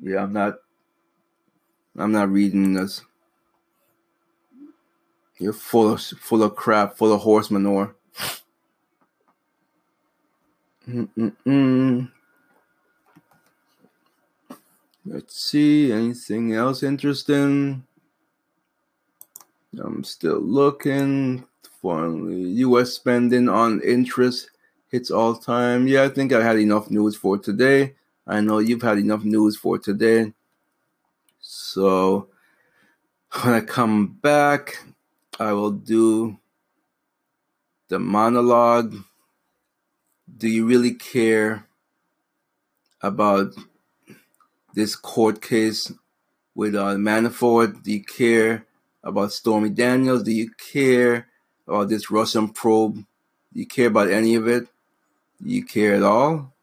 Speaker 3: Yeah, I'm not. I'm not reading this. You're full of full of crap, full of horse manure. Mm-mm-mm. Let's see, anything else interesting? I'm still looking for U.S. spending on interest hits all time. Yeah, I think I had enough news for today. I know you've had enough news for today. So when I come back, I will do the monologue. Do you really care about this court case with uh, Manafort? Do you care about Stormy Daniels? Do you care about this Russian probe? Do you care about any of it? Do you care at all?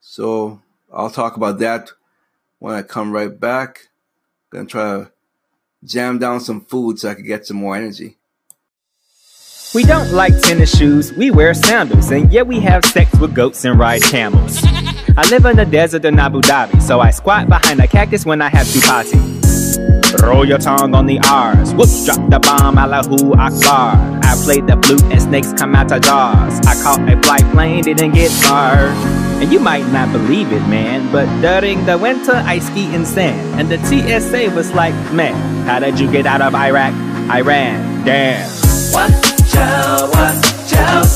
Speaker 3: So I'll talk about that when I come right back. I'm Gonna try to jam down some food so I can get some more energy.
Speaker 5: We don't like tennis shoes, we wear sandals, and yet we have sex with goats and ride camels. I live in the desert in Abu Dhabi, so I squat behind a cactus when I have chupati. Roll your tongue on the R's. Whoop, drop the bomb, Allahu Akbar. I played the flute and snakes come out of jaws. I caught a flight plane, didn't get far. And you might not believe it, man, but during the winter I ski in sand. And the TSA was like, man, how did you get out of Iraq? Iran, damn.
Speaker 6: Watch out, watch out.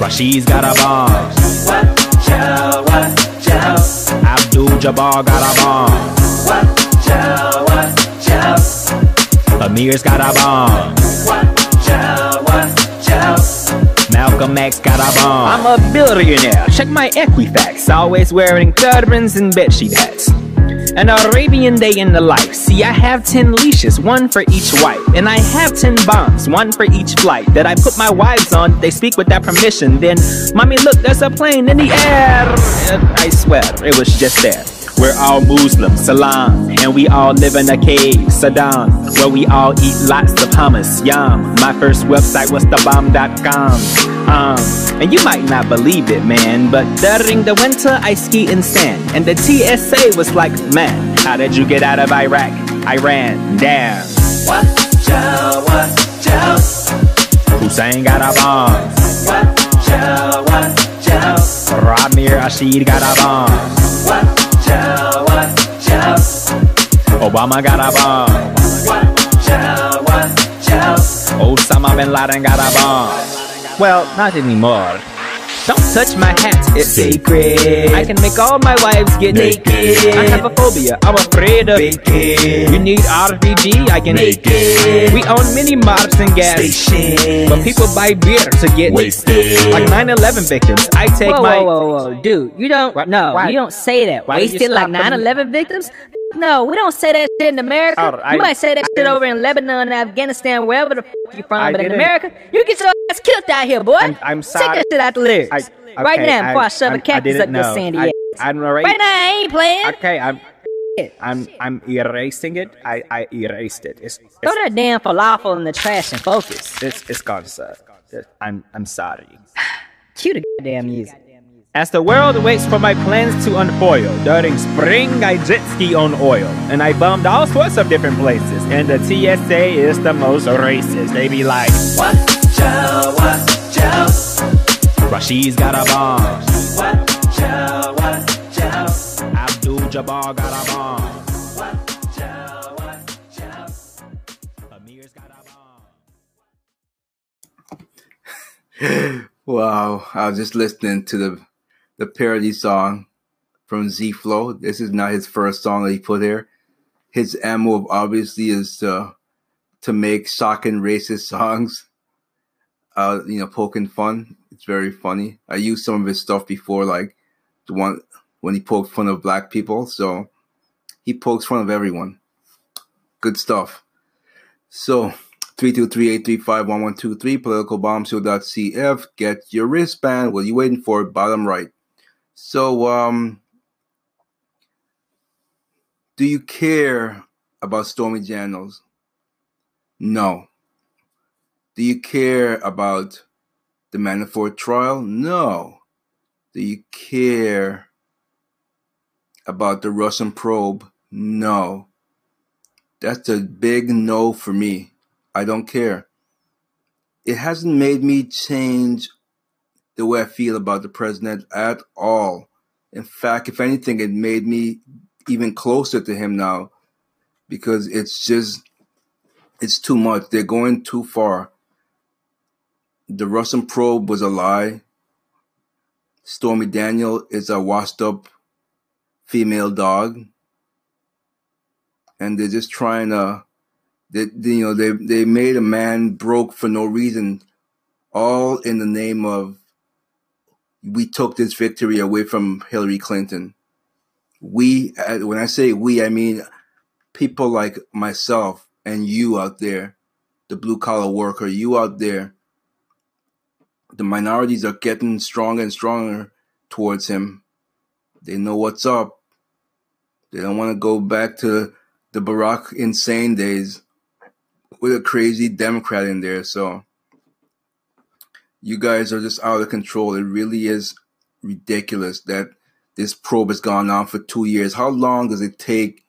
Speaker 5: Rashid's got a bomb.
Speaker 6: Watch out, watch out.
Speaker 5: Abdul Jabbar got a bomb.
Speaker 6: Watch out, watch out.
Speaker 5: Amir's got a bomb. Malcolm X got a bomb. I'm a billionaire. Check my Equifax. Always wearing turbans and bedsheet hats. An Arabian day in the life. See, I have 10 leashes, one for each wife. And I have 10 bombs, one for each flight. That I put my wives on, they speak without permission. Then, mommy, look, there's a plane in the air. And I swear, it was just there. We're all Muslims, Salam, and we all live in a cave, Saddam, where we all eat lots of hummus, yum. My first website was thebomb.com. Um, and you might not believe it, man, but during the winter I ski in sand, and the TSA was like, man, how did you get out of Iraq? Iran, damn.
Speaker 6: Watch out, watch out.
Speaker 5: Hussein got a bomb.
Speaker 6: Watch out, watch out.
Speaker 5: Ramir Rashid got a bomb. Obama got a bomb.
Speaker 6: Watch out, watch out.
Speaker 5: Osama bin Laden got a bomb. Well, not anymore. Don't touch my hat, it's sacred. I can make all my wives get naked. I have a phobia, I'm afraid of bacon. You need RPG, I can make it. We own mini mobs and gas.
Speaker 6: Stations.
Speaker 5: But people buy beer to get
Speaker 6: Wasted.
Speaker 5: Like 9-11 victims, I take
Speaker 7: Whoa,
Speaker 5: my...
Speaker 7: whoa, whoa, whoa, dude! You don't.
Speaker 5: What?
Speaker 7: No,
Speaker 5: Why-
Speaker 7: you don't say that.
Speaker 5: why
Speaker 7: Wasted like 9/11 victims? No, we don't say that shit in America.
Speaker 5: Oh, I-
Speaker 7: you might say that
Speaker 5: I-
Speaker 7: shit over in Lebanon, and Afghanistan, wherever the f- you from.
Speaker 5: I
Speaker 7: but in. America, you get your ass killed out here, boy.
Speaker 5: I'm- I'm
Speaker 7: Take
Speaker 5: sorry.
Speaker 7: that shit out the lyrics.
Speaker 5: I-
Speaker 7: right
Speaker 5: okay,
Speaker 7: now, before I,
Speaker 5: I-
Speaker 7: shove
Speaker 5: I-
Speaker 7: a
Speaker 5: I
Speaker 7: cactus up your
Speaker 5: know.
Speaker 7: sandy
Speaker 5: I-
Speaker 7: ass.
Speaker 5: I'm already-
Speaker 7: Right now, I ain't playing.
Speaker 5: Okay, I'm... I'm I'm erasing it. I, I erased it. It's
Speaker 7: Throw that damn falafel in the trash and focus.
Speaker 5: it's, it's gone, sir. I'm I'm sorry.
Speaker 7: Cue the goddamn music.
Speaker 5: As the world waits for my plans to unfoil, during spring I jet ski on oil, and I bummed all sorts of different places. And the TSA is the most racist. They be like,
Speaker 6: Watch out, watch out.
Speaker 5: Rashid's got a bomb,
Speaker 6: Watch out, watch out.
Speaker 5: Abdul Jabbar got a bomb.
Speaker 3: Wow, I was just listening to the the parody song from Z Flow. This is not his first song that he put here. His MO obviously is to to make shocking racist songs. Uh, you know, poking fun. It's very funny. I used some of his stuff before, like the one when he poked fun of black people. So he pokes fun of everyone. Good stuff. So 323-835-1123, politicalbombshow.cf. Get your wristband. What are you waiting for? Bottom right. So, um, do you care about Stormy Daniels? No. Do you care about the Manafort trial? No. Do you care about the Russian probe? No. That's a big no for me. I don't care. It hasn't made me change the way I feel about the president at all. In fact, if anything, it made me even closer to him now because it's just, it's too much. They're going too far. The Russian probe was a lie. Stormy Daniel is a washed up female dog. And they're just trying to they, you know they they made a man broke for no reason all in the name of we took this victory away from Hillary Clinton we uh, when I say we I mean people like myself and you out there the blue collar worker you out there the minorities are getting stronger and stronger towards him they know what's up they don't want to go back to the Barack insane days with a crazy Democrat in there. So you guys are just out of control. It really is ridiculous that this probe has gone on for two years. How long does it take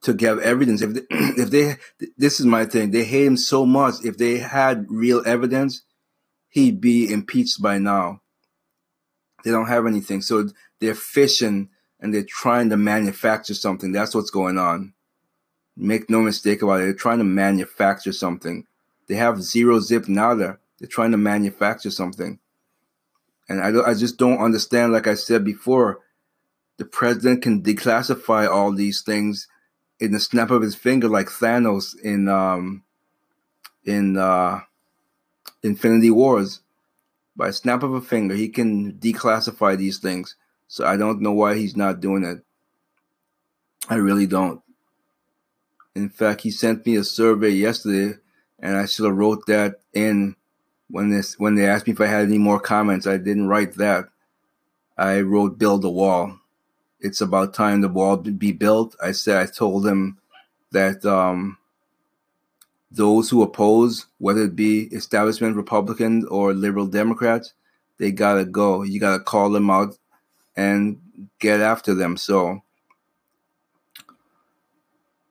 Speaker 3: to get evidence? If they, if they, this is my thing, they hate him so much. If they had real evidence, he'd be impeached by now. They don't have anything, so they're fishing and they're trying to manufacture something. That's what's going on. Make no mistake about it. They're trying to manufacture something. They have zero zip nada. They're trying to manufacture something. And I, I just don't understand, like I said before, the president can declassify all these things in the snap of his finger like Thanos in um in uh Infinity Wars. By a snap of a finger, he can declassify these things. So I don't know why he's not doing it. I really don't. In fact, he sent me a survey yesterday, and I should have wrote that in when this when they asked me if I had any more comments. I didn't write that. I wrote build a wall. It's about time the wall be built. I said I told them that um, those who oppose, whether it be establishment Republicans or liberal Democrats, they gotta go. You gotta call them out and get after them. So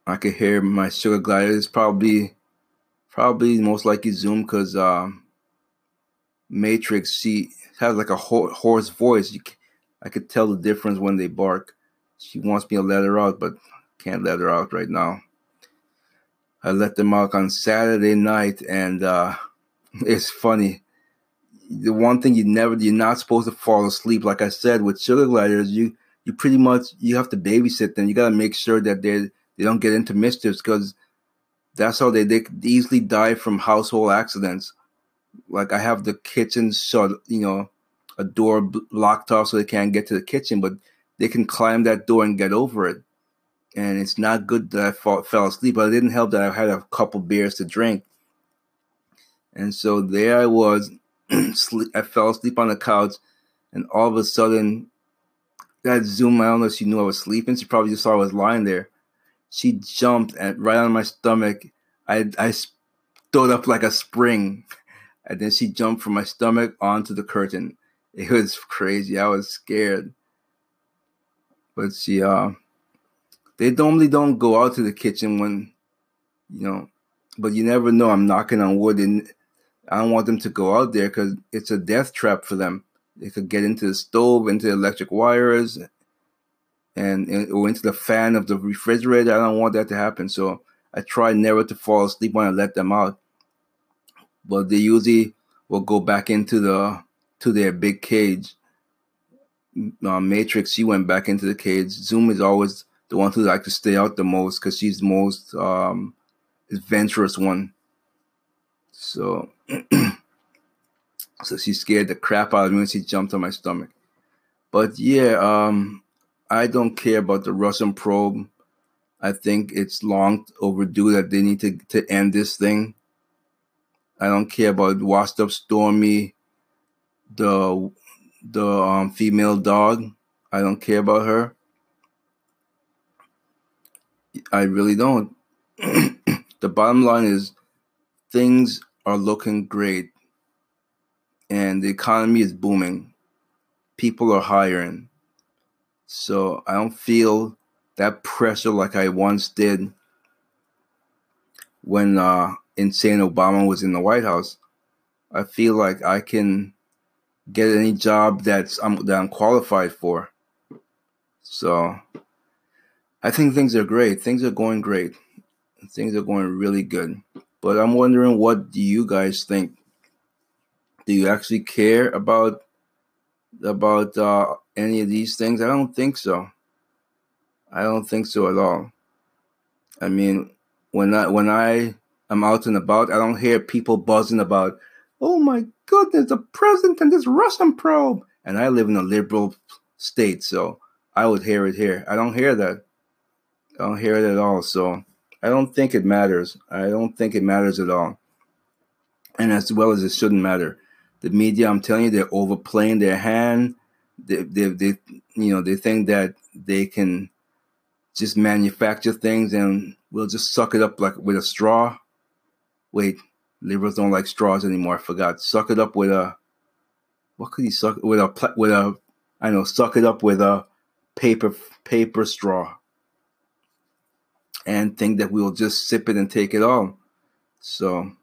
Speaker 3: I could hear my sugar glider is probably probably most likely Zoom because um, Matrix she has like a ho- hoarse voice. You, I could tell the difference when they bark. She wants me to let her out, but can't let her out right now. I let them out on Saturday night, and uh, it's funny. The one thing you never, you're not supposed to fall asleep. Like I said, with sugar gliders, you you pretty much you have to babysit them. You got to make sure that they they don't get into mischiefs because that's how they they easily die from household accidents. Like I have the kitchen shut, you know, a door locked off so they can't get to the kitchen, but they can climb that door and get over it and it's not good that I fall, fell asleep. But it didn't help that I had a couple beers to drink, and so there I was. I fell asleep on the couch, and all of a sudden, that Zoom. I don't know if she knew I was sleeping. She probably just saw I was lying there. She jumped and right on my stomach. I I stood up like a spring, and then she jumped from my stomach onto the curtain. It was crazy. I was scared, but she uh they normally don't go out to the kitchen when you know but you never know. I'm knocking on wood and i don't want them to go out there because it's a death trap for them. They could get into the stove into the electric wires and, or into the fan of the refrigerator. I don't want that to happen. So i try never to fall asleep when i let them out but they usually will go back into the to their big cage uh, matrix she went back into the cage zoom is always the one who like to stay out the most because she's the most um adventurous one. So so she scared the crap out of me when she jumped on my stomach. But yeah, um I don't care about the Russian probe. I think it's long overdue that they need to, to end this thing. I don't care about washed up Stormy, the the um, female dog. I don't care about her. I really don't. the bottom line is things are looking great and the economy is booming. People are hiring. So I don't feel that pressure like I once did when uh, insane Obama was in the White House. I feel like I can get any job that's I'm, that I'm qualified for. So I think things are great. Things are going great. Things are going really good. But I'm wondering what do you guys think? Do you actually care about about uh, any of these things? I don't think so. I don't think so at all. I mean, when I when I am out and about, I don't hear people buzzing about, "Oh my goodness, the president and this Russian probe." And I live in a liberal state, so I would hear it here. I don't hear that. I don't hear it at all. So I don't think it matters. I don't think it matters at all. And as well as it shouldn't matter. The media, I'm telling you, they're overplaying their hand. They, they, they you know, they think that they can just manufacture things and we'll just suck it up like with a straw. Wait, liberals don't like straws anymore. I forgot. Suck it up with a. What could he suck with a with a? I know. Suck it up with a paper paper straw and think that we'll just sip it and take it all. So,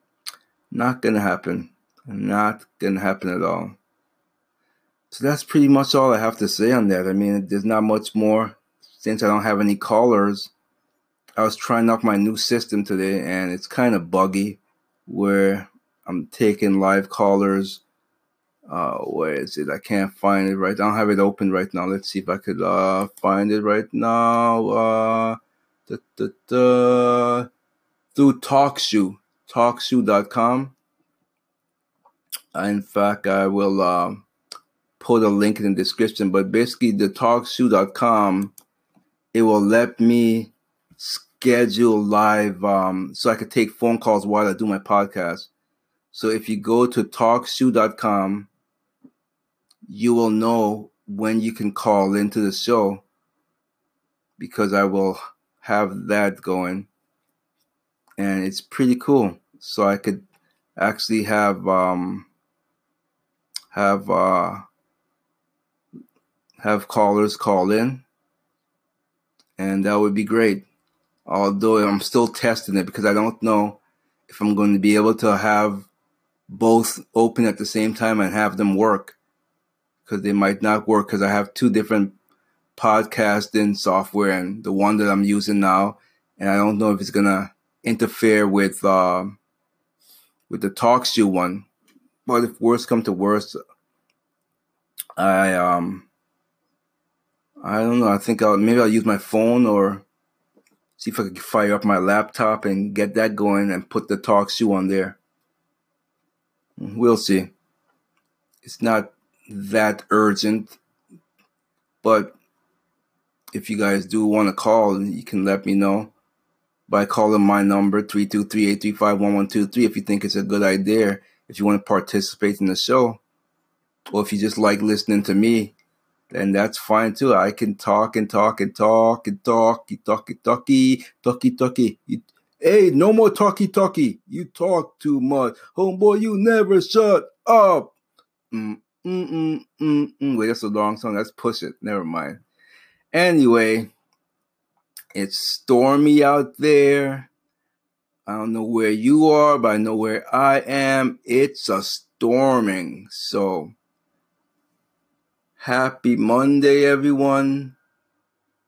Speaker 3: not gonna happen. Not gonna happen at all. So that's pretty much all I have to say on that. I mean, there's not much more since I don't have any callers. I was trying out my new system today, and it's kind of buggy, where I'm taking live callers. Uh, where is it? I can't find it right. I don't have it open right now. Let's see if I could uh find it right now. Uh, da, da, da, through TalkShoe, TalkShoe.com. In fact, I will um, put a link in the description. But basically, the talkshoe.com, it will let me schedule live um, so I could take phone calls while I do my podcast. So if you go to talkshoe.com, you will know when you can call into the show because I will have that going. And it's pretty cool. So I could actually have um have uh have callers call in and that would be great. Although I'm still testing it because I don't know if I'm going to be able to have both open at the same time and have them work because they might not work because I have two different podcasting software and the one that I'm using now, and I don't know if it's gonna interfere with uh, with the TalkShoe one. But if worst come to worst, I um I don't know. I think I'll maybe I'll use my phone or see if I can fire up my laptop and get that going and put the TalkShoe on there. We'll see. It's not that urgent, but if you guys do want to call, you can let me know by calling my number 323-835-1123 if you think it's a good idea, if you want to participate in the show, or if you just like listening to me, then that's fine too. I can talk and talk and talk and talk, talky talky, talky talky. Hey, no more talky talky. You talk too much. Homeboy, you never shut up. Mm, mm, mm, mm, mm. Wait, that's a long song. Let's push it. Never mind. Anyway, it's stormy out there. I don't know where you are, but I know where I am. It's a storming. So, happy Monday, everyone.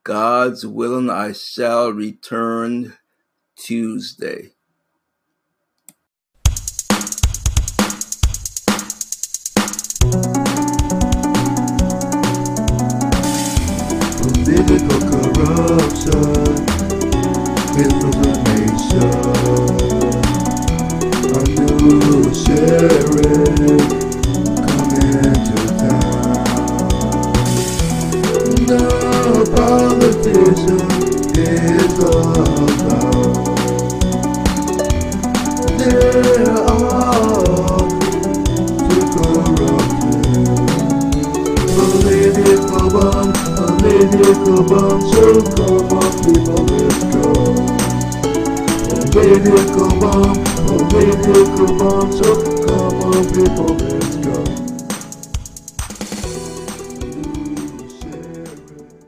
Speaker 3: God's willing, I shall return Tuesday.
Speaker 2: Political corruption misinformation. A new sheriff bomb, so come on people, let's go. Political bomb, political bomb, so come on people, let's